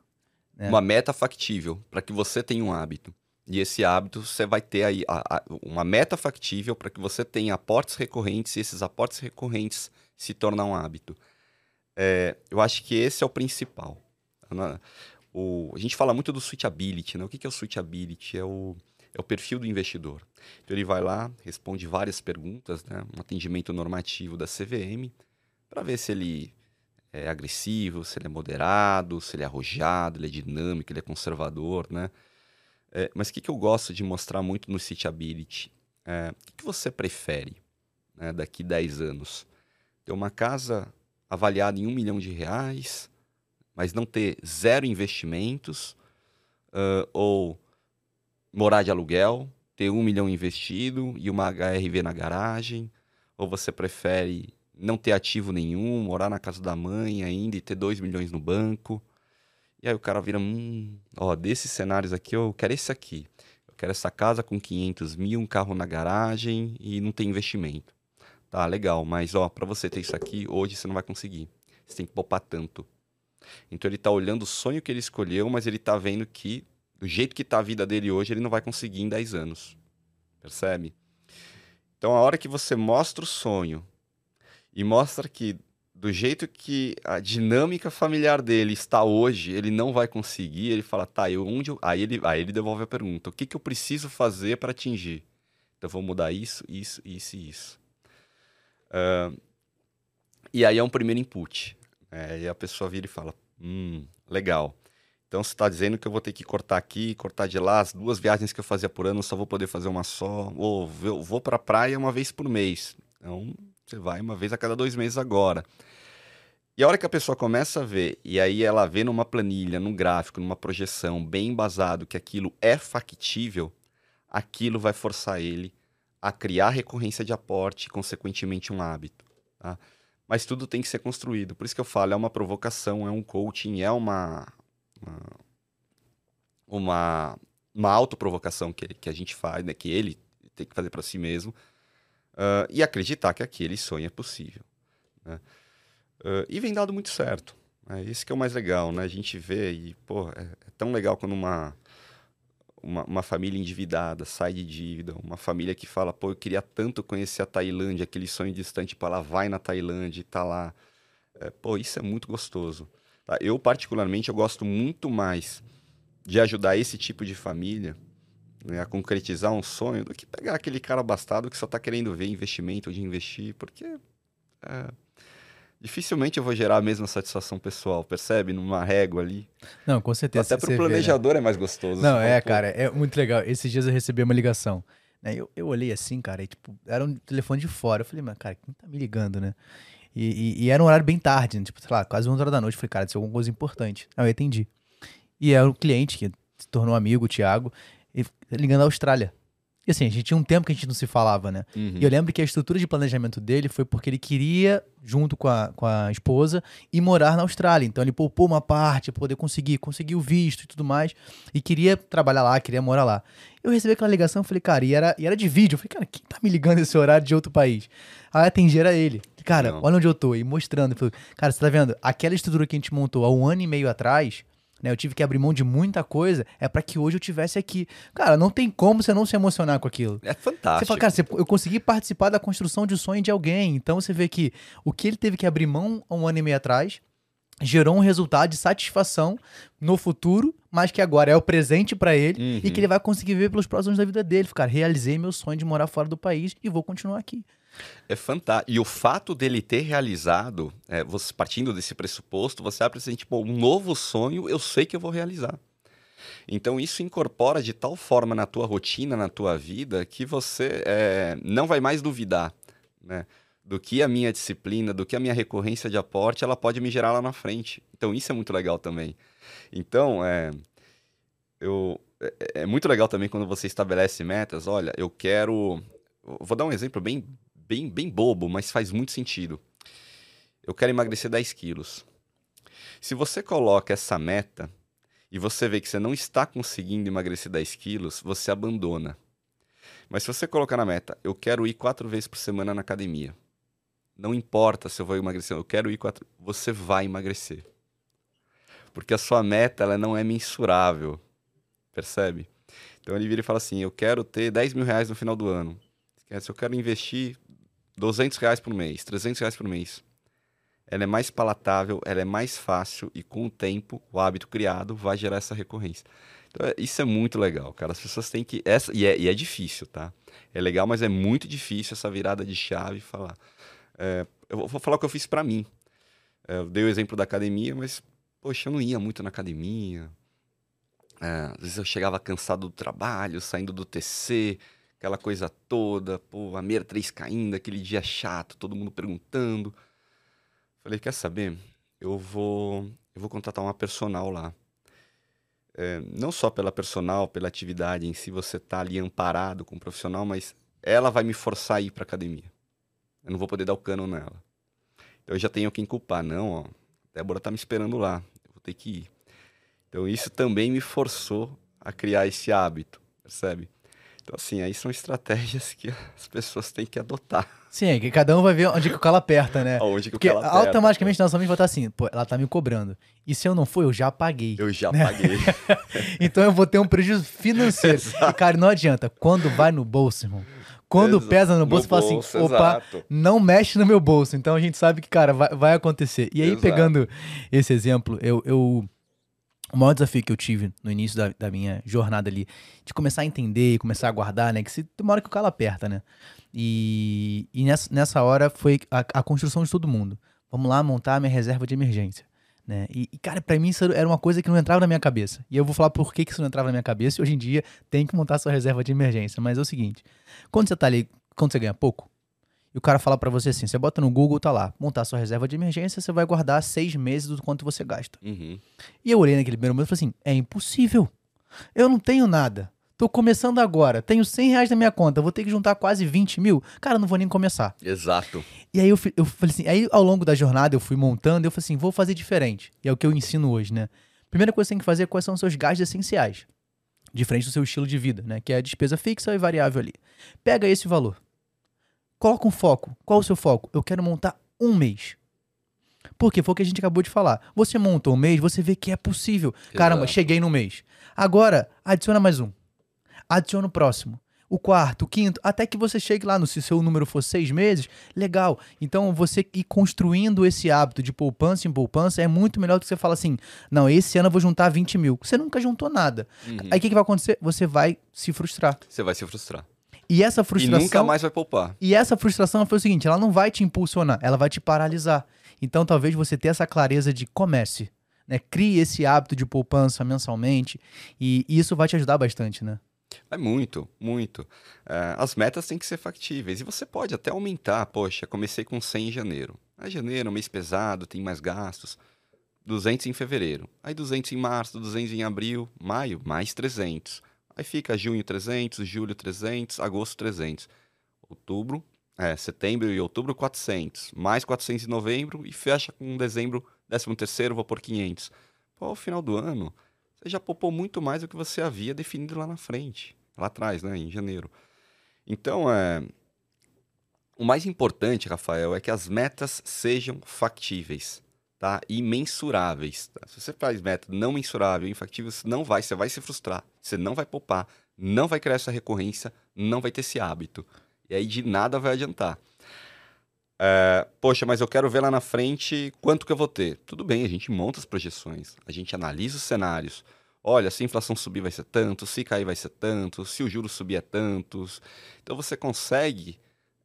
Né? Uma meta factível, para que você tenha um hábito. E esse hábito você vai ter aí a, a, uma meta factível para que você tenha aportes recorrentes e esses aportes recorrentes se tornam um hábito. É, eu acho que esse é o principal. O, a gente fala muito do switchability, né? O que, é o switchability? É o, é o perfil do investidor. Então ele vai lá, responde várias perguntas, né? um atendimento normativo da CVM, para ver se ele é agressivo, se ele é moderado, se ele é arrojado, ele é dinâmico, ele é conservador, né? É, mas o que, que eu gosto de mostrar muito no Citability? É, o que, que você prefere né, daqui 10 anos? Ter uma casa avaliada em um milhão de reais, mas não ter zero investimentos, uh, ou morar de aluguel, ter um milhão investido e uma HRV na garagem, ou você prefere não ter ativo nenhum, morar na casa da mãe ainda e ter dois milhões no banco? E aí o cara vira, hum, ó, desses cenários aqui eu quero esse aqui. Eu quero essa casa com 500 mil, um carro na garagem e não tem investimento. Tá, legal, mas ó, para você ter isso aqui, hoje você não vai conseguir. Você tem que poupar tanto. Então ele tá olhando o sonho que ele escolheu, mas ele tá vendo que do jeito que tá a vida dele hoje, ele não vai conseguir em 10 anos. Percebe? Então a hora que você mostra o sonho e mostra que do jeito que a dinâmica familiar dele está hoje, ele não vai conseguir, ele fala, tá, eu onde eu... Aí ele, aí ele devolve a pergunta, o que, que eu preciso fazer para atingir? Então eu vou mudar isso, isso, isso e isso. Uh, e aí é um primeiro input. É, e a pessoa vira e fala, hum, legal. Então você está dizendo que eu vou ter que cortar aqui, cortar de lá, as duas viagens que eu fazia por ano, só vou poder fazer uma só. Ou eu vou para a praia uma vez por mês. Então você vai uma vez a cada dois meses agora. E a hora que a pessoa começa a ver, e aí ela vê numa planilha, num gráfico, numa projeção, bem embasado que aquilo é factível, aquilo vai forçar ele a criar recorrência de aporte e, consequentemente, um hábito. Tá? Mas tudo tem que ser construído. Por isso que eu falo, é uma provocação, é um coaching, é uma. Uma, uma autoprovocação que, que a gente faz, né? que ele tem que fazer para si mesmo. Uh, e acreditar que aquele sonho é possível. Né? Uh, e vem dado muito certo. É isso que é o mais legal, né? A gente vê e, pô, é, é tão legal quando uma, uma, uma, família endividada sai de dívida, uma família que fala, pô, eu queria tanto conhecer a Tailândia, aquele sonho distante para lá, vai na Tailândia e tá lá. É, pô, isso é muito gostoso. Tá? Eu, particularmente, eu gosto muito mais de ajudar esse tipo de família né, a concretizar um sonho do que pegar aquele cara abastado que só tá querendo ver investimento de investir, porque... É, dificilmente eu vou gerar a mesma satisfação pessoal, percebe? Numa régua ali. Não, com certeza. Até para o planejador vê, né? é mais gostoso. Não, é, cara, é muito legal. Esses dias eu recebi uma ligação. Né? Eu, eu olhei assim, cara, e tipo, era um telefone de fora. Eu falei, mas cara, quem tá me ligando, né? E, e, e era um horário bem tarde, né? tipo, sei lá, quase 11 horas da noite. Eu falei, cara, isso é alguma coisa importante. Aí eu entendi. E era o cliente que se tornou amigo, o Thiago, ligando da Austrália. E assim, a gente tinha um tempo que a gente não se falava, né? Uhum. E eu lembro que a estrutura de planejamento dele foi porque ele queria, junto com a, com a esposa, ir morar na Austrália. Então ele poupou uma parte para poder conseguir, conseguir o visto e tudo mais. E queria trabalhar lá, queria morar lá. Eu recebi aquela ligação, falei, cara, e era, e era de vídeo. Eu falei, cara, quem tá me ligando esse horário de outro país? Aí atendi era ele. Cara, Não. olha onde eu tô. E mostrando. Falei, cara, você tá vendo? Aquela estrutura que a gente montou há um ano e meio atrás, né? Eu tive que abrir mão de muita coisa, é para que hoje eu tivesse aqui. Cara, não tem como você não se emocionar com aquilo. É Você fantástico. fala, cara, você- eu consegui participar da construção de um sonho de alguém. Então você vê que o que ele teve que abrir mão há um ano e meio atrás gerou um resultado de satisfação no futuro, mas que agora é o presente pra ele Uhum. e que ele vai conseguir ver pelos próximos anos da vida dele. Cara, realizei meu sonho de morar fora do país e vou continuar aqui. É fantástico. E o fato dele ter realizado, é, você partindo desse pressuposto, você abre assim, tipo, um novo sonho, eu sei que eu vou realizar. Então isso incorpora de tal forma na tua rotina, na tua vida, que você é, não vai mais duvidar, né? Do que a minha disciplina, do que a minha recorrência de aporte, ela pode me gerar lá na frente. Então isso é muito legal também. Então, é, eu, é, é muito legal também quando você estabelece metas. Olha, eu quero. Vou dar um exemplo bem, bem, bem bobo, mas faz muito sentido. Eu quero emagrecer 10 quilos. Se você coloca essa meta e você vê que você não está conseguindo emagrecer 10 quilos, você abandona. Mas se você colocar na meta, eu quero ir quatro vezes por semana na academia. Não importa se eu vou emagrecer, eu quero ir quatro. Você vai emagrecer. Porque a sua meta ela não é mensurável. Percebe? Então ele vira e fala assim: eu quero ter 10 mil reais no final do ano. Esquece, eu quero investir 200 reais por mês, 300 reais por mês. Ela é mais palatável, ela é mais fácil e com o tempo, o hábito criado vai gerar essa recorrência. Então, é- isso é muito legal, cara. As pessoas têm que. Essa, e, é, e é difícil, tá? É legal, mas é muito difícil essa virada de chave e falar. É, eu vou- falar o que eu fiz pra mim. É, eu dei o exemplo da academia, mas, poxa, eu não ia muito na academia. É, às vezes eu chegava cansado do trabalho, saindo do TC, aquela coisa toda, pô, a meia 3 caindo, aquele dia chato, todo mundo perguntando. Falei, quer saber? Eu vou, eu vou contratar uma personal lá. É, não só pela personal, pela atividade em si, você tá ali amparado com o profissional, mas ela vai me forçar a ir pra academia. Eu não vou poder dar o cano nela. Então eu já tenho quem culpar. Não, ó, Débora tá me esperando lá, eu vou ter que ir. Então isso também me forçou a criar esse hábito, percebe? Então assim, aí são estratégias que as pessoas têm que adotar. Sim, é que cada um vai ver onde que o calo aperta, né? Aonde que Porque o ela aperta. automaticamente nossa mente vai estar assim, pô, ela tá me cobrando. E se eu não for, eu já paguei. Eu já paguei. Então eu vou ter um prejuízo financeiro. e, cara, não adianta. Quando vai no bolso, irmão. Quando Exa- pesa no bolso, no fala assim, bolso, opa, exato. não mexe no meu bolso. Então a gente sabe que, cara, vai, vai acontecer. E aí, Exato. pegando esse exemplo, eu, eu- O maior desafio que eu tive no início da, da minha jornada ali, de começar a entender, começar a guardar, né? Que se tem uma hora que o calo aperta, né? E, e nessa, nessa hora foi a, a construção de todo mundo. Vamos lá montar a minha reserva de emergência. Né? E, e, cara, pra mim isso era uma coisa que não entrava na minha cabeça. E eu vou falar por que que isso não entrava na minha cabeça. E hoje em dia tem que montar sua reserva de emergência. Mas é o seguinte: quando você tá ali, quando você ganha pouco, e o cara fala pra você assim: você bota no Google, tá lá, montar sua reserva de emergência, você vai guardar seis meses do quanto você gasta. Uhum. E eu olhei naquele primeiro momento e falei assim: é impossível. Eu não tenho nada. Tô começando agora. Tenho 100 reais na minha conta. Vou ter que juntar quase 20 mil. Cara, não vou nem começar. Exato. E aí eu, eu falei assim, aí ao longo da jornada eu fui montando, eu falei assim, vou fazer diferente. E é o que eu ensino hoje, né? Primeira coisa que você tem que fazer é quais são os seus gastos essenciais. Diferente do seu estilo de vida, né? Que é a despesa fixa e variável ali. Pega esse valor. Coloca um foco. Qual o seu foco? Eu quero montar um mês. Porque foi o que a gente acabou de falar. Você monta um mês, você vê que é possível. Caramba, Exato. cheguei no mês. Agora, adiciona mais um. Adiciona o próximo. O quarto, o quinto, até que você chegue lá, no, se seu número for seis meses, legal. Então, você ir construindo esse hábito de poupança em poupança é muito melhor do que você falar assim: não, esse ano eu vou juntar 20 mil. Você nunca juntou nada. Uhum. Aí o que, que vai acontecer? Você vai se frustrar. Você vai se frustrar. E essa E frustração. nunca mais vai poupar. E essa frustração foi o seguinte: ela não vai te impulsionar, ela vai te paralisar. Então, talvez você tenha essa clareza de comece, né? Crie esse hábito de poupança mensalmente e isso vai te ajudar bastante, né? É muito, muito. É, as metas têm que ser factíveis. E você pode até aumentar. Poxa, comecei com 100 em janeiro. Aí janeiro, mês pesado, tem mais gastos. 200 em fevereiro. Aí 200 em março, 200 em abril. Maio, mais 300. Aí fica junho 300, julho 300, agosto 300. Outubro, é, setembro e outubro 400, mais 400 em novembro e fecha com dezembro, 13 terceiro, vou por 500. Pô, ao final do ano, você já poupou muito mais do que você havia definido lá na frente, lá atrás, né, em janeiro. Então, é, o mais importante, Rafael, é que as metas sejam factíveis, tá? E mensuráveis. Tá? Se você faz meta não mensurável, infactível, você não vai, você vai se frustrar, você não vai poupar, não vai criar essa recorrência, não vai ter esse hábito. E aí de nada vai adiantar. É, poxa, mas eu quero ver lá na frente quanto que eu vou ter. Tudo bem, a gente monta as projeções, a gente analisa os cenários. Olha, se a inflação subir vai ser tanto, se cair vai ser tanto, se o juro subir é tantos. Então você consegue,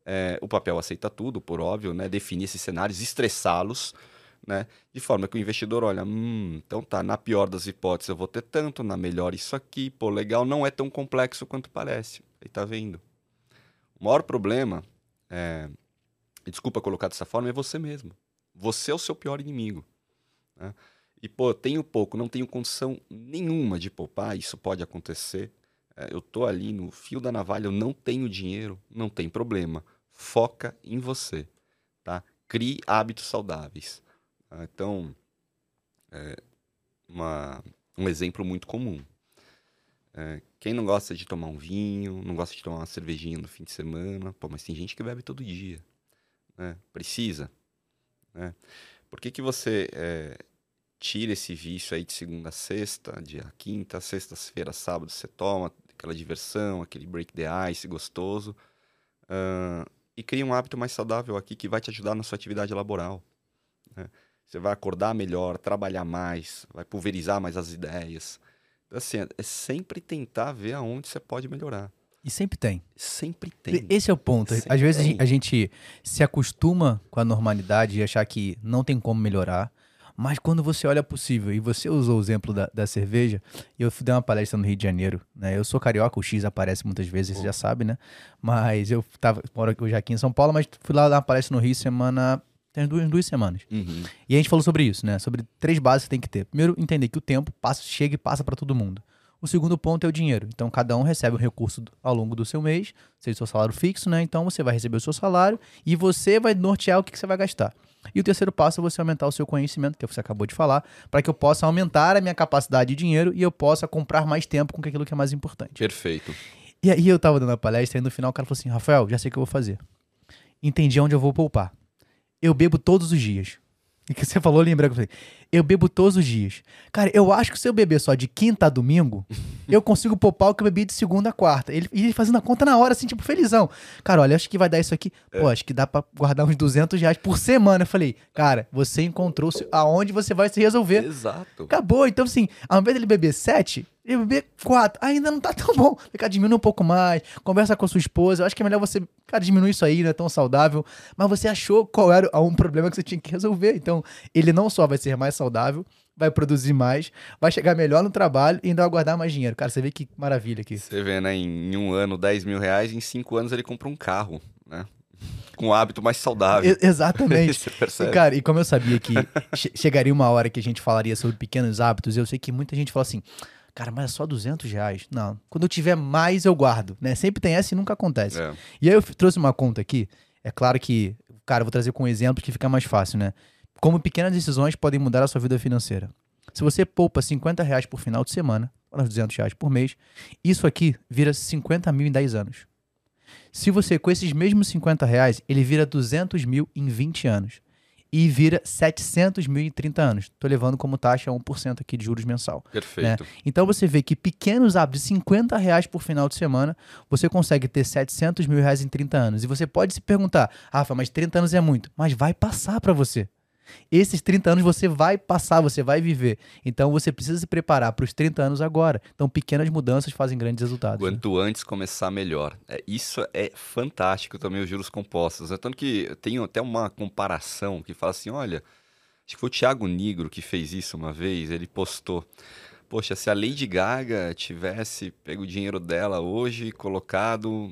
é, o papel aceita tudo, por óbvio, né? definir esses cenários, estressá-los, né? de forma que o investidor olha, hum, então tá, na pior das hipóteses eu vou ter tanto, na melhor isso aqui, pô, legal, não é tão complexo quanto parece. Aí tá vendo. O maior problema, é, e desculpa colocar dessa forma, é você mesmo. Você é o seu pior inimigo. Né? E, pô, tenho pouco, não tenho condição nenhuma de poupar, isso pode acontecer. É, eu tô ali no fio da navalha, eu não tenho dinheiro, não tem problema. Foca em você, tá? Crie hábitos saudáveis. Tá? Então, é uma, um exemplo muito comum. É, quem não gosta de tomar um vinho, não gosta de tomar uma cervejinha no fim de semana, pô, mas tem gente que bebe todo dia. Né? Precisa. Né? Por que, que você é, tira esse vício aí de segunda a sexta, dia quinta, sexta-feira, sábado, você toma aquela diversão, aquele break the ice gostoso, uh, e cria um hábito mais saudável aqui que vai te ajudar na sua atividade laboral. Né? Você vai acordar melhor, trabalhar mais, vai pulverizar mais as ideias assim, é sempre tentar ver aonde você pode melhorar. E sempre tem. Sempre tem. Esse é o ponto. Sempre Às vezes tem. a gente se acostuma com a normalidade e achar que não tem como melhorar. Mas quando você olha possível, e você usou o exemplo da, da cerveja, eu dei uma palestra no Rio de Janeiro, né? Eu sou carioca, o X aparece muitas vezes, você já sabe, né? Mas eu tava, moro hoje aqui em São Paulo, mas fui lá dar uma palestra no Rio semana tem duas, duas semanas. Uhum. E a gente falou sobre isso, né? Sobre três bases que tem que ter. Primeiro, entender que o tempo passa, chega e passa para todo mundo. O segundo ponto é o dinheiro. Então, cada um recebe um recurso ao longo do seu mês, seja o seu salário fixo, né? Então, você vai receber o seu salário e você vai nortear o que, que você vai gastar. E o terceiro passo é você aumentar o seu conhecimento, que você acabou de falar, para que eu possa aumentar a minha capacidade de dinheiro e eu possa comprar mais tempo com aquilo que é mais importante. Perfeito. E aí eu tava dando a palestra e no final o cara falou assim: Rafael, já sei o que eu vou fazer. Entendi onde eu vou poupar eu bebo todos os dias. E que você falou, lembra que eu falei, eu bebo todos os dias. Cara, eu acho que se eu beber só de quinta a domingo, eu consigo poupar o que eu bebi de segunda a quarta. Ele, ele fazendo a conta na hora, assim, tipo, felizão. Cara, olha, acho que vai dar isso aqui. É. Pô, acho que dá pra guardar uns 200 reais por semana. Eu falei, cara, você encontrou aonde você vai se resolver. Exato. Acabou. Então, assim, ao invés dele beber sete, ele beber quatro. Ainda não tá tão bom. Ficar diminui um pouco mais. Conversa com a sua esposa. Eu acho que é melhor você, cara, diminuir isso aí, não é tão saudável. Mas você achou qual era um problema que você tinha que resolver. Então, ele não só vai ser mais saudável, vai produzir mais, vai chegar melhor no trabalho e ainda vai guardar mais dinheiro. Cara, você vê que maravilha aqui. Você vê, né? Em um ano, 10 mil reais, em cinco anos ele compra um carro, né? Com um hábito mais saudável. Exatamente. E, cara, e como eu sabia que che chegaria uma hora que a gente falaria sobre pequenos hábitos, eu sei que muita gente fala assim cara, mas é só 200 reais. Não, quando eu tiver mais eu guardo, né? Sempre tem essa e nunca acontece. É. E aí eu trouxe uma conta aqui, é claro que, cara, eu vou trazer com um exemplo que fica mais fácil, né? Como pequenas decisões podem mudar a sua vida financeira. Se você poupa 50 reais por final de semana, ou 200 reais por mês, isso aqui vira 50 mil em 10 anos. Se você, com esses mesmos 50 reais, ele vira 200 mil em 20 anos e vira 700 mil em 30 anos. Estou levando como taxa 1% aqui de juros mensal. Perfeito. Né? Então você vê que pequenos hábitos de 50 reais por final de semana, você consegue ter 700 mil reais em 30 anos. E você pode se perguntar, Rafa, mas 30 anos é muito. Mas vai passar para você. Esses 30 anos você vai passar, você vai viver. Então você precisa se preparar para os 30 anos agora. Então pequenas mudanças fazem grandes resultados. Né? Quanto né? antes começar, melhor. É, isso é fantástico também, os juros compostos. É tanto que tem até uma comparação que fala assim: olha, acho que foi o Thiago Nigro que fez isso uma vez. Ele postou. Poxa, se a Lady Gaga tivesse pego o dinheiro dela hoje e colocado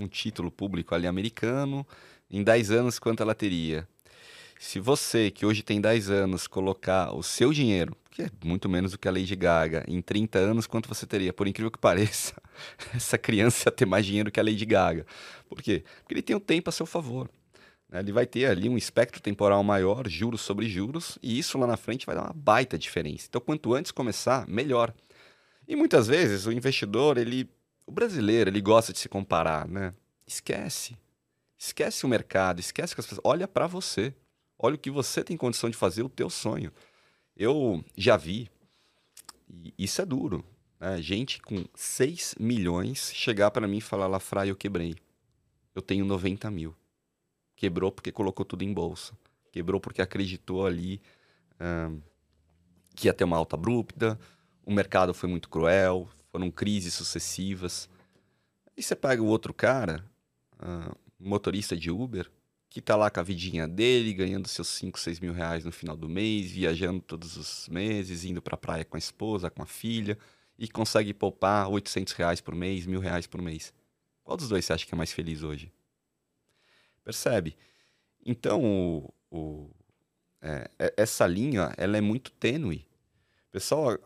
um título público ali americano, em 10 anos, quanto ela teria? Se você, que hoje tem 10 anos, colocar o seu dinheiro, que é muito menos do que a Lady Gaga, em 30 anos, quanto você teria? Por incrível que pareça, essa criança ia ter mais dinheiro que a Lady Gaga. Por quê? Porque ele tem o tempo a seu favor. Né? Ele vai ter ali um espectro temporal maior, juros sobre juros, e isso lá na frente vai dar uma baita diferença. Então, quanto antes começar, melhor. E muitas vezes o investidor, ele, o brasileiro, ele gosta de se comparar, né? Esquece. Esquece o mercado, esquece que as pessoas. Olha para você. Olha o que você tem condição de fazer, o teu sonho. Eu já vi, e isso é duro, né? gente com 6 milhões chegar para mim e falar, Lafra, eu quebrei. Eu tenho 90 mil. Quebrou porque colocou tudo em bolsa. Quebrou porque acreditou ali que ia ter uma alta abrupta, o mercado foi muito cruel, foram crises sucessivas. Aí você pega o outro cara, uh, motorista de Uber, que tá lá com a vidinha dele, ganhando seus 5, 6 mil reais no final do mês, viajando todos os meses, indo pra praia com a esposa, com a filha, e consegue poupar 800 reais por mês, mil reais por mês. Qual dos dois você acha que é mais feliz hoje? Percebe? Então, o, o, é, é essa linha, ela é muito tênue. O pessoal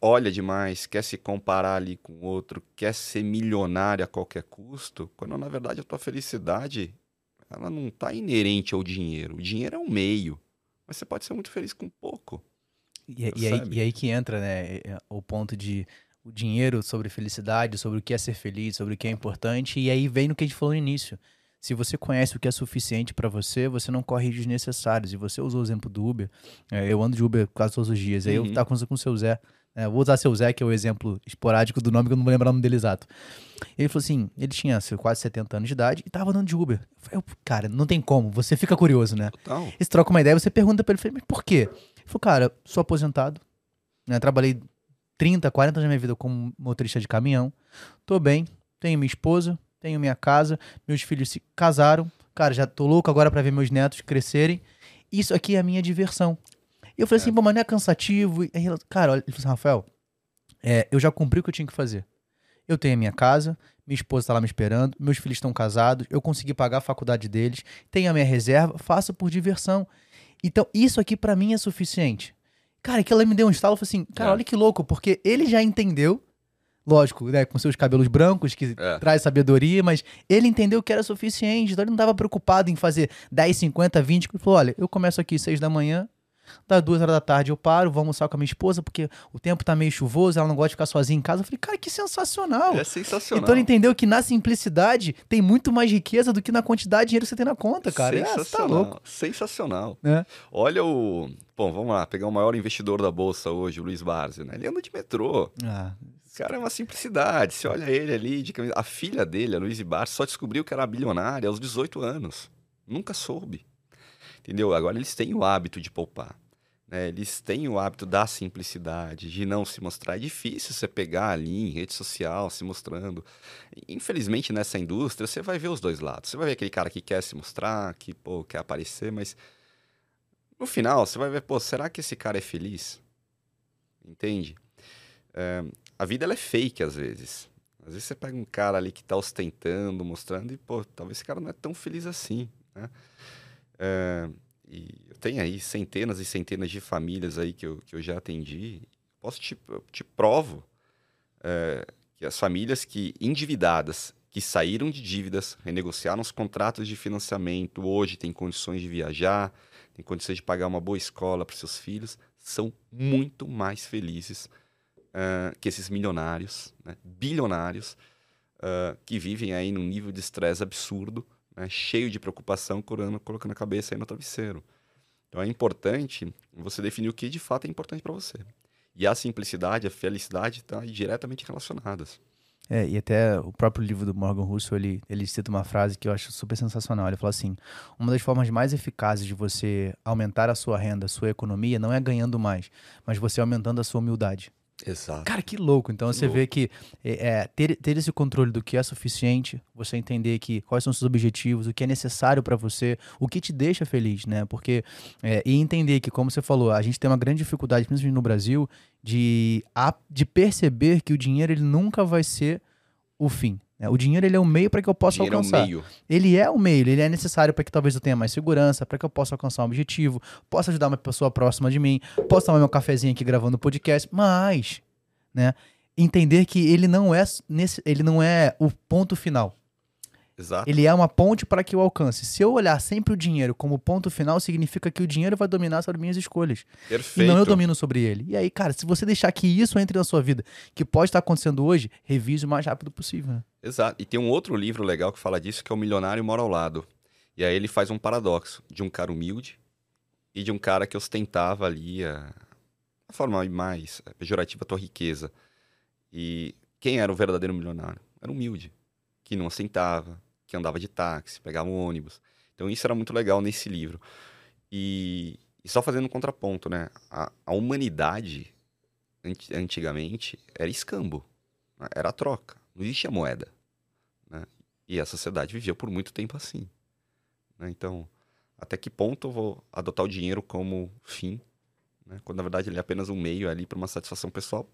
olha demais, quer se comparar ali com outro, quer ser milionário a qualquer custo, quando na verdade a tua felicidade ela não está inerente ao dinheiro. O dinheiro é um meio, mas você pode ser muito feliz com pouco. E, e, aí, e aí, que entra, né, é, o ponto de o dinheiro sobre felicidade, sobre o que é ser feliz, sobre o que é importante, e aí vem no que a gente falou no início. Se você conhece o que é suficiente para você, você não corre riscos desnecessários. E você usou o exemplo do Uber. É, eu ando de Uber quase todos os dias. Aí uhum. eu tava conversando com o seu Zé. É, vou usar seu Zé, que é o exemplo esporádico do nome, que eu não vou lembrar o nome dele exato. Ele falou assim: ele tinha quase 70 anos de idade e tava andando de Uber. Eu falei, cara, não tem como, você fica curioso, né? Total. Você troca uma ideia, você pergunta pra ele, falei, mas por quê? Ele falou, cara, sou aposentado, né? Trabalhei 30, 40 anos da minha vida como motorista de caminhão, tô bem, tenho minha esposa, tenho minha casa, meus filhos se casaram, cara, já tô louco agora para ver meus netos crescerem. Isso aqui é a minha diversão. E eu falei assim, é. assim, pô, mas não é cansativo? E aí, cara, ele falou assim, Rafael, é, eu já cumpri o que eu tinha que fazer. Eu tenho a minha casa, minha esposa está lá me esperando, meus filhos estão casados, eu consegui pagar a faculdade deles, tenho a minha reserva, faço por diversão. Então, isso aqui para mim é suficiente. Cara, aquilo me deu um estalo, eu falei assim, cara, é. olha que louco, porque ele já entendeu, lógico, né, com seus cabelos brancos, que é. traz sabedoria, mas ele entendeu que era suficiente, então ele não estava preocupado em fazer 10, 50, 20, ele falou, olha, eu começo aqui 6 da manhã, das duas horas da tarde eu paro, vou almoçar com a minha esposa, porque o tempo tá meio chuvoso, ela não gosta de ficar sozinha em casa. Eu falei, cara, que sensacional. É sensacional. Então ele entendeu que na simplicidade tem muito mais riqueza do que na quantidade de dinheiro que você tem na conta, cara. Sensacional. É, você tá louco. Sensacional. É. Olha o. Bom, vamos lá, pegar o maior investidor da bolsa hoje, o Luiz Barzi, né? Ele anda de metrô. Ah. Cara, é uma simplicidade. Você olha ele ali, de camisa... a filha dele, a Luiz Barzi, só descobriu que era bilionária aos 18 anos. Nunca soube. Entendeu? Agora eles têm o hábito de poupar. Né? Eles têm o hábito da simplicidade, de não se mostrar. É difícil você pegar ali em rede social se mostrando. Infelizmente, nessa indústria, você vai ver os dois lados. Você vai ver aquele cara que quer se mostrar, que pô, quer aparecer, mas no final você vai ver, pô, será que esse cara é feliz? Entende? É, a vida ela é fake às vezes. Às vezes você pega um cara ali que está ostentando, mostrando, e pô, talvez esse cara não é tão feliz assim. Né? É, e eu tenho aí centenas e centenas de famílias aí que eu, que eu já atendi. Posso te, te provo é, que as famílias que endividadas, que saíram de dívidas, renegociaram os contratos de financiamento, hoje têm condições de viajar, têm condições de pagar uma boa escola para seus filhos, são muito mais felizes uh, que esses milionários, né, bilionários, que vivem aí num nível de estresse absurdo, né, cheio de preocupação, colocando, a cabeça aí no travesseiro. Então é importante você definir o que de fato é importante para você. E a simplicidade, a felicidade estão diretamente relacionadas. É, e até o próprio livro do Morgan Russell, ele, ele cita uma frase que eu acho super sensacional. Ele fala assim: uma das formas mais eficazes de você aumentar a sua renda, a sua economia, não é ganhando mais, mas você aumentando a sua humildade. Exato. Cara, que louco. Então que você louco. vê que é, é, ter, ter esse controle do que é suficiente, você entender que quais são os seus objetivos, o que é necessário para você, o que te deixa feliz, né? Porque é, e entender que, como você falou, a gente tem uma grande dificuldade, principalmente no Brasil, de, a, de perceber que o dinheiro ele nunca vai ser o fim. Né? O dinheiro ele é um meio para que eu possa Dinheiro alcançar. é um meio. Ele é um meio, ele é necessário para que talvez eu tenha mais segurança, para que eu possa alcançar um objetivo, possa ajudar uma pessoa próxima de mim, possa tomar meu cafezinho aqui gravando o podcast, mas, né, entender que ele não é nesse, ele não é o ponto final. Exato. Ele é uma ponte para que eu alcance. Se eu olhar sempre o dinheiro como ponto final, significa que o dinheiro vai dominar sobre minhas escolhas. Perfeito. E não eu domino sobre ele. E aí, cara, se você deixar que isso entre na sua vida, que pode estar acontecendo hoje, revise o mais rápido possível. Né? Exato. E tem um outro livro legal que fala disso, que é O Milionário Mora ao Lado. E aí ele faz um paradoxo de um cara humilde e de um cara que ostentava ali a, a forma mais pejorativa a tua riqueza. E quem era o verdadeiro milionário? Era humilde, que não ostentava, que andava de táxi, pegava um ônibus. Então isso era muito legal nesse livro. E, e só fazendo um contraponto, né? A, a humanidade, anti- antigamente, era escambo. né? Era troca. Não existia moeda. Né? E a sociedade vivia por muito tempo assim. né? Então, até que ponto eu vou adotar o dinheiro como fim, né? quando na verdade ele é apenas um meio ali para uma satisfação pessoal?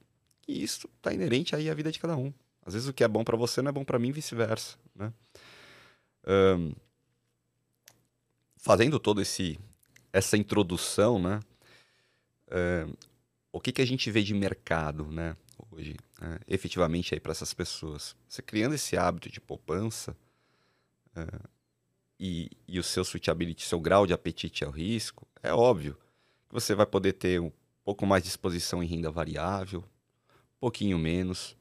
E isso está inerente aí à vida de cada um. Às vezes o que é bom para você não é bom para mim vice-versa. Né? Ahn, fazendo todo esse essa introdução, né? É, o que, que a gente vê de mercado, né? Hoje, né, efetivamente aí para essas pessoas. Você criando esse hábito de poupança é, e, e o seu suitability, seu grau de apetite ao risco, é óbvio que você vai poder ter um pouco mais de exposição em renda variável, um pouquinho menos.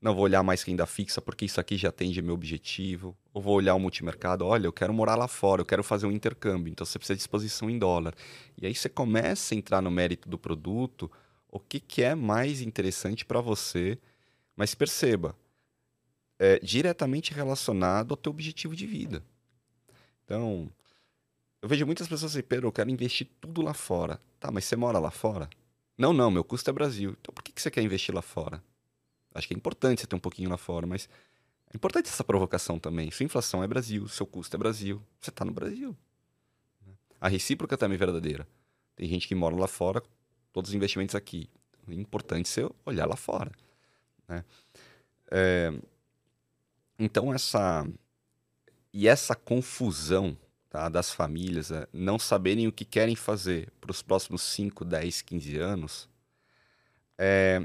Não vou olhar mais renda fixa porque isso aqui já atende meu objetivo. Ou vou olhar o multimercado, olha, eu quero morar lá fora, eu quero fazer um intercâmbio, então você precisa de exposição em dólar. E aí você começa a entrar no mérito do produto, o que, que é mais interessante para você, mas perceba, é diretamente relacionado ao teu objetivo de vida. Então, eu vejo muitas pessoas assim, Pedro, eu quero investir tudo lá fora. Tá, mas você mora lá fora? Não, não, meu custo é Brasil. Então por que, que você quer investir lá fora? Acho que é importante você ter um pouquinho lá fora, mas é importante essa provocação também. Sua inflação é Brasil, seu custo é Brasil. Você está no Brasil. A recíproca também é verdadeira. Tem gente que mora lá fora, todos os investimentos aqui. É importante você olhar lá fora. né? É, Então, essa. E essa confusão tá, das famílias é, não saberem o que querem fazer para os próximos 5, 10, 15 anos é,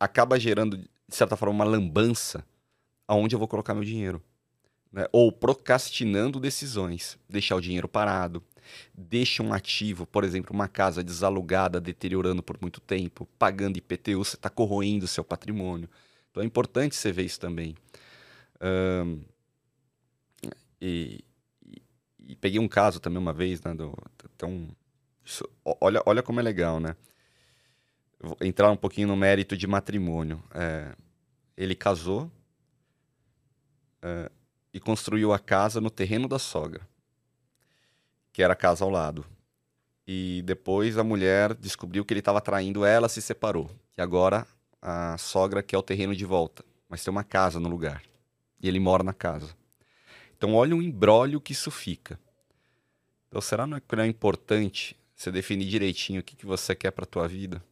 acaba gerando, de certa forma, uma lambança aonde eu vou colocar meu dinheiro. né? Ou procrastinando decisões. Deixar o dinheiro parado. Deixa um ativo, por exemplo, uma casa desalugada, deteriorando por muito tempo, pagando IPTU, você está corroendo seu patrimônio. Então é importante você ver isso também. Ahn, e, e- e peguei um caso também uma vez, né? Do, então, isso- olha, olha como é legal, né? Vou entrar um pouquinho no mérito de matrimônio. É, ele casou é, e construiu a casa no terreno da sogra, que era a casa ao lado. E depois a mulher descobriu que ele estava traindo ela, se separou. E agora a sogra quer o terreno de volta, mas tem uma casa no lugar. E ele mora na casa. Então olha o embrólio que isso fica. Então será não é que não é importante você definir direitinho o que, que você quer para tua vida?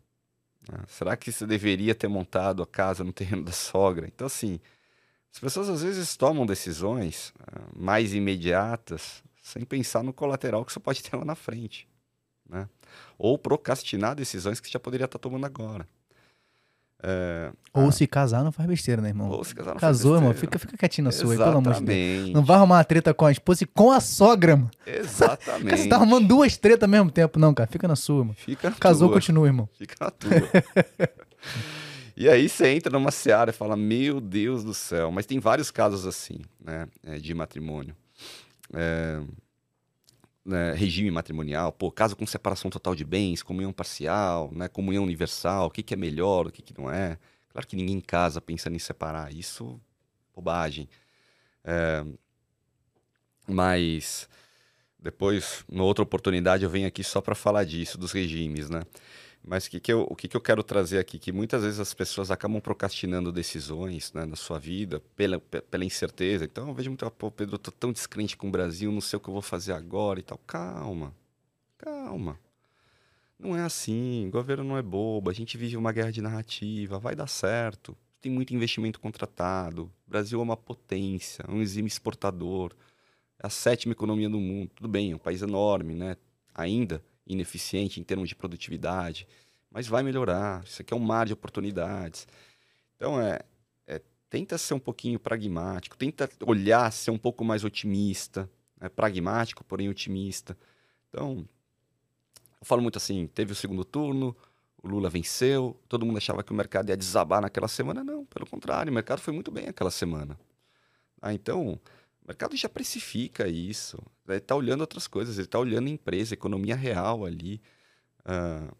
Ah, será que você deveria ter montado a casa no terreno da sogra? Então assim, as pessoas às vezes tomam decisões ah, mais imediatas sem pensar no colateral que você pode ter lá na frente. Né? Ou procrastinar decisões que você já poderia estar tomando agora. É, Ou se casar, não faz besteira, né, irmão? ou se casar não faz Casou, irmão, besteira. fica, fica quietinho na sua aí, pelo amor de Deus. Não vai arrumar uma treta com a esposa e com a sogra, mano. Cara, Exatamente. você tá arrumando duas tretas ao mesmo tempo. Não, cara, fica na sua, mano. Fica na Casou, tua. continua, irmão. Fica na tua. e aí você entra numa seara e fala, meu Deus do céu. Mas tem vários casos assim, né? é, de matrimônio. É, né, regime matrimonial, pô, caso com separação total de bens, comunhão parcial, né? Comunhão universal, o que, que é melhor, o que, que não é. Claro que ninguém casa pensando em separar. Isso, bobagem. É, mas depois, numa outra oportunidade, eu venho aqui só para falar disso, dos regimes, né? Mas que que eu- o que, que eu quero trazer aqui? Que muitas vezes as pessoas acabam procrastinando decisões né, na sua vida pela, pe- pela incerteza. Então eu vejo muito, ah, pô, Pedro, eu tô tão descrente com o Brasil, não sei o que eu vou fazer agora e tal. Calma, calma. Não é assim, o governo não é bobo, a gente vive uma guerra de narrativa, vai dar certo. tem muito investimento contratado. O Brasil é uma potência, um exime exportador, é a sétima economia do mundo. Tudo bem, é um país enorme, né? Ainda ineficiente em termos de produtividade, mas vai melhorar. Isso aqui é um mar de oportunidades. Então, é, é tenta ser um pouquinho pragmático, tenta olhar, ser um pouco mais otimista, né? pragmático, porém otimista. Então, eu falo muito assim: teve o segundo turno, o Lula venceu, todo mundo achava que o mercado ia desabar naquela semana. Não, pelo contrário, o mercado foi muito bem aquela semana. Ah, então, o mercado já precifica isso. Ele está olhando outras coisas, ele está olhando empresa, economia real ali. Uh,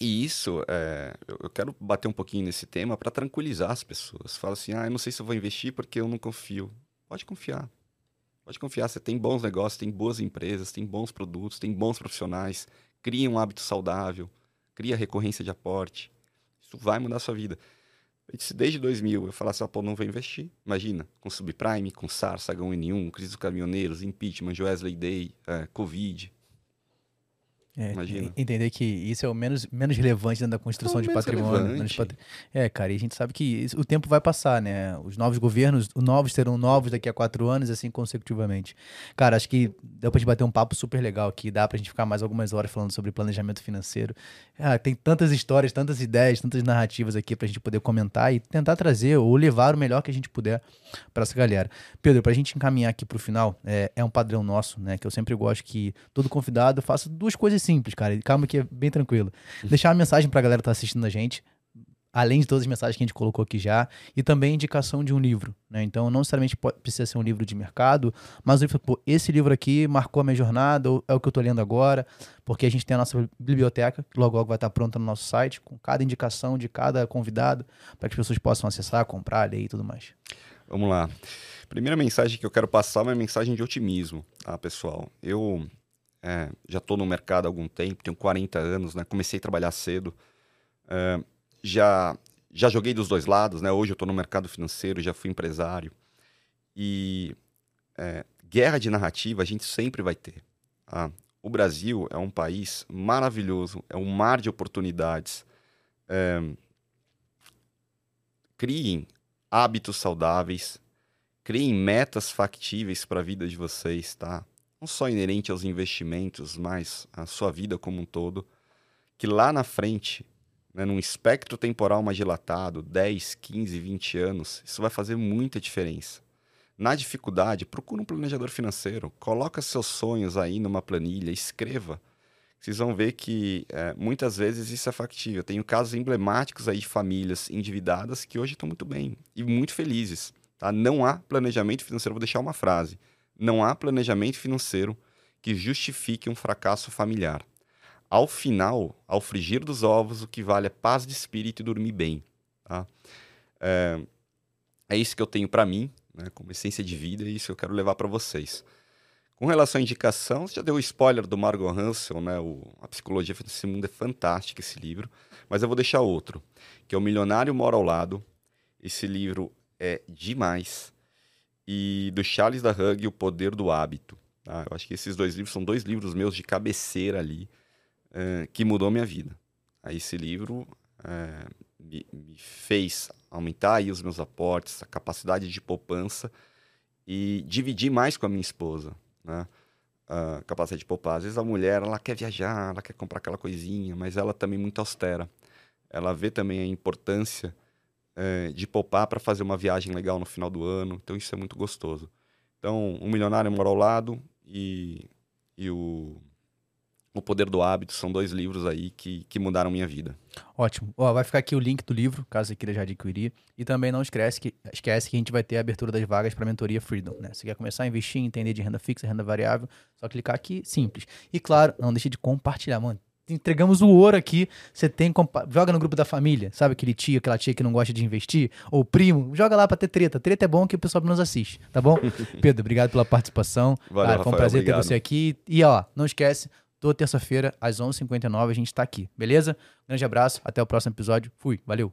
e isso, é, eu, quero bater um pouquinho nesse tema para tranquilizar as pessoas. Fala assim, ah, eu não sei se eu vou investir porque eu não confio. Pode confiar. Pode confiar, você tem bons negócios, tem boas empresas, tem bons produtos, tem bons profissionais. Cria um hábito saudável cria recorrência de aporte. Isso vai mudar a sua vida. Se desde 2000 eu falasse, ah, pô, não vou investir. Imagina, com subprime, com SARS, H1N1, crise dos caminhoneiros, impeachment, Wesley Day, é, Covid. É, Imagina. Entender que isso é o menos, menos relevante dentro da construção é de patrimônio. É, cara, e a gente sabe que isso, o tempo vai passar, né? Os novos governos, os novos serão novos daqui a quatro anos, assim consecutivamente. Cara, acho que deu pra gente bater um papo super legal aqui. Dá pra gente ficar mais algumas horas falando sobre planejamento financeiro. Ah, tem tantas histórias, tantas ideias, tantas narrativas aqui pra gente poder comentar e tentar trazer ou levar o melhor que a gente puder para essa galera. Pedro, pra gente encaminhar aqui pro final, é, é um padrão nosso, né? Que eu sempre gosto que todo convidado faça duas coisas simples, cara. Calma que é bem tranquilo. Deixar uma mensagem pra galera que tá assistindo a gente, além de todas as mensagens que a gente colocou aqui já, e também indicação de um livro, né? Então, não necessariamente pode, precisa ser um livro de mercado, mas livro, pô, esse livro aqui marcou a minha jornada, é o que eu tô lendo agora, porque a gente tem a nossa biblioteca, que logo logo vai estar pronta no nosso site, com cada indicação de cada convidado, para que as pessoas possam acessar, comprar, ler e tudo mais. Vamos lá. Primeira mensagem que eu quero passar é uma mensagem de otimismo, tá, pessoal? Eu é, já estou no mercado há algum tempo, tenho 40 anos, né? Comecei a trabalhar cedo. É, já, já joguei dos dois lados, né? Hoje eu estou no mercado financeiro, já fui empresário. E é, guerra de narrativa a gente sempre vai ter. Tá? O Brasil é um país maravilhoso, é um mar de oportunidades. É, criem hábitos saudáveis, criem metas factíveis para a vida de vocês, tá? Não só inerente aos investimentos, mas à sua vida como um todo, que lá na frente, né, num espectro temporal mais dilatado, 10, 15, 20 anos, isso vai fazer muita diferença. Na dificuldade, procura um planejador financeiro, coloca seus sonhos aí numa planilha, escreva. Vocês vão ver que é, muitas vezes isso é factível. Eu tenho casos emblemáticos aí de famílias endividadas que hoje estão muito bem e muito felizes. Tá? Não há planejamento financeiro. Vou deixar uma frase. Não há planejamento financeiro que justifique um fracasso familiar. Ao final, ao frigir dos ovos, o que vale é paz de espírito e dormir bem. Tá? É, é isso que eu tenho para mim, né, como essência de vida, e isso eu quero levar para vocês. Com relação à indicação, você já deu o spoiler do Margot Hansel, né? O, a Psicologia desse Mundo é fantástico esse livro, mas eu vou deixar outro, que é O Milionário Mora ao Lado. Esse livro é demais e do Charles da Hug, O Poder do Hábito. Tá? Eu acho que esses dois livros são dois livros meus de cabeceira ali, uh, que mudou minha vida. Aí esse livro uh, me, me, fez aumentar aí os meus aportes, a capacidade de poupança e dividir mais com a minha esposa, né? A capacidade de poupar. Às vezes a mulher, ela quer viajar, ela quer comprar aquela coisinha, mas ela também é muito austera. Ela vê também a importância é, de poupar para fazer uma viagem legal no final do ano. Então isso é muito gostoso. Então, Um Milionário Mora ao Lado e, e o, o Poder do Hábito são dois livros aí que, que mudaram minha vida. Ótimo. Ó, vai ficar aqui o link do livro, caso você queira já adquirir. E também não esquece que, esquece que a gente vai ter a abertura das vagas para a mentoria Freedom. Né? Se quer começar a investir, entender de renda fixa, renda variável, só clicar aqui, simples. E claro, não deixe de compartilhar, mano entregamos o ouro aqui. Você tem. Joga no grupo da família, sabe? Aquele tio, aquela tia que não gosta de investir, ou primo, joga lá pra ter treta. Treta é bom que o pessoal nos assiste, tá bom? Pedro, obrigado pela participação. Valeu, Cara, foi um prazer obrigado. ter você aqui. E ó, não esquece, toda terça-feira, às 11h59, a gente tá aqui, beleza? Grande abraço, até o próximo episódio. Fui, valeu.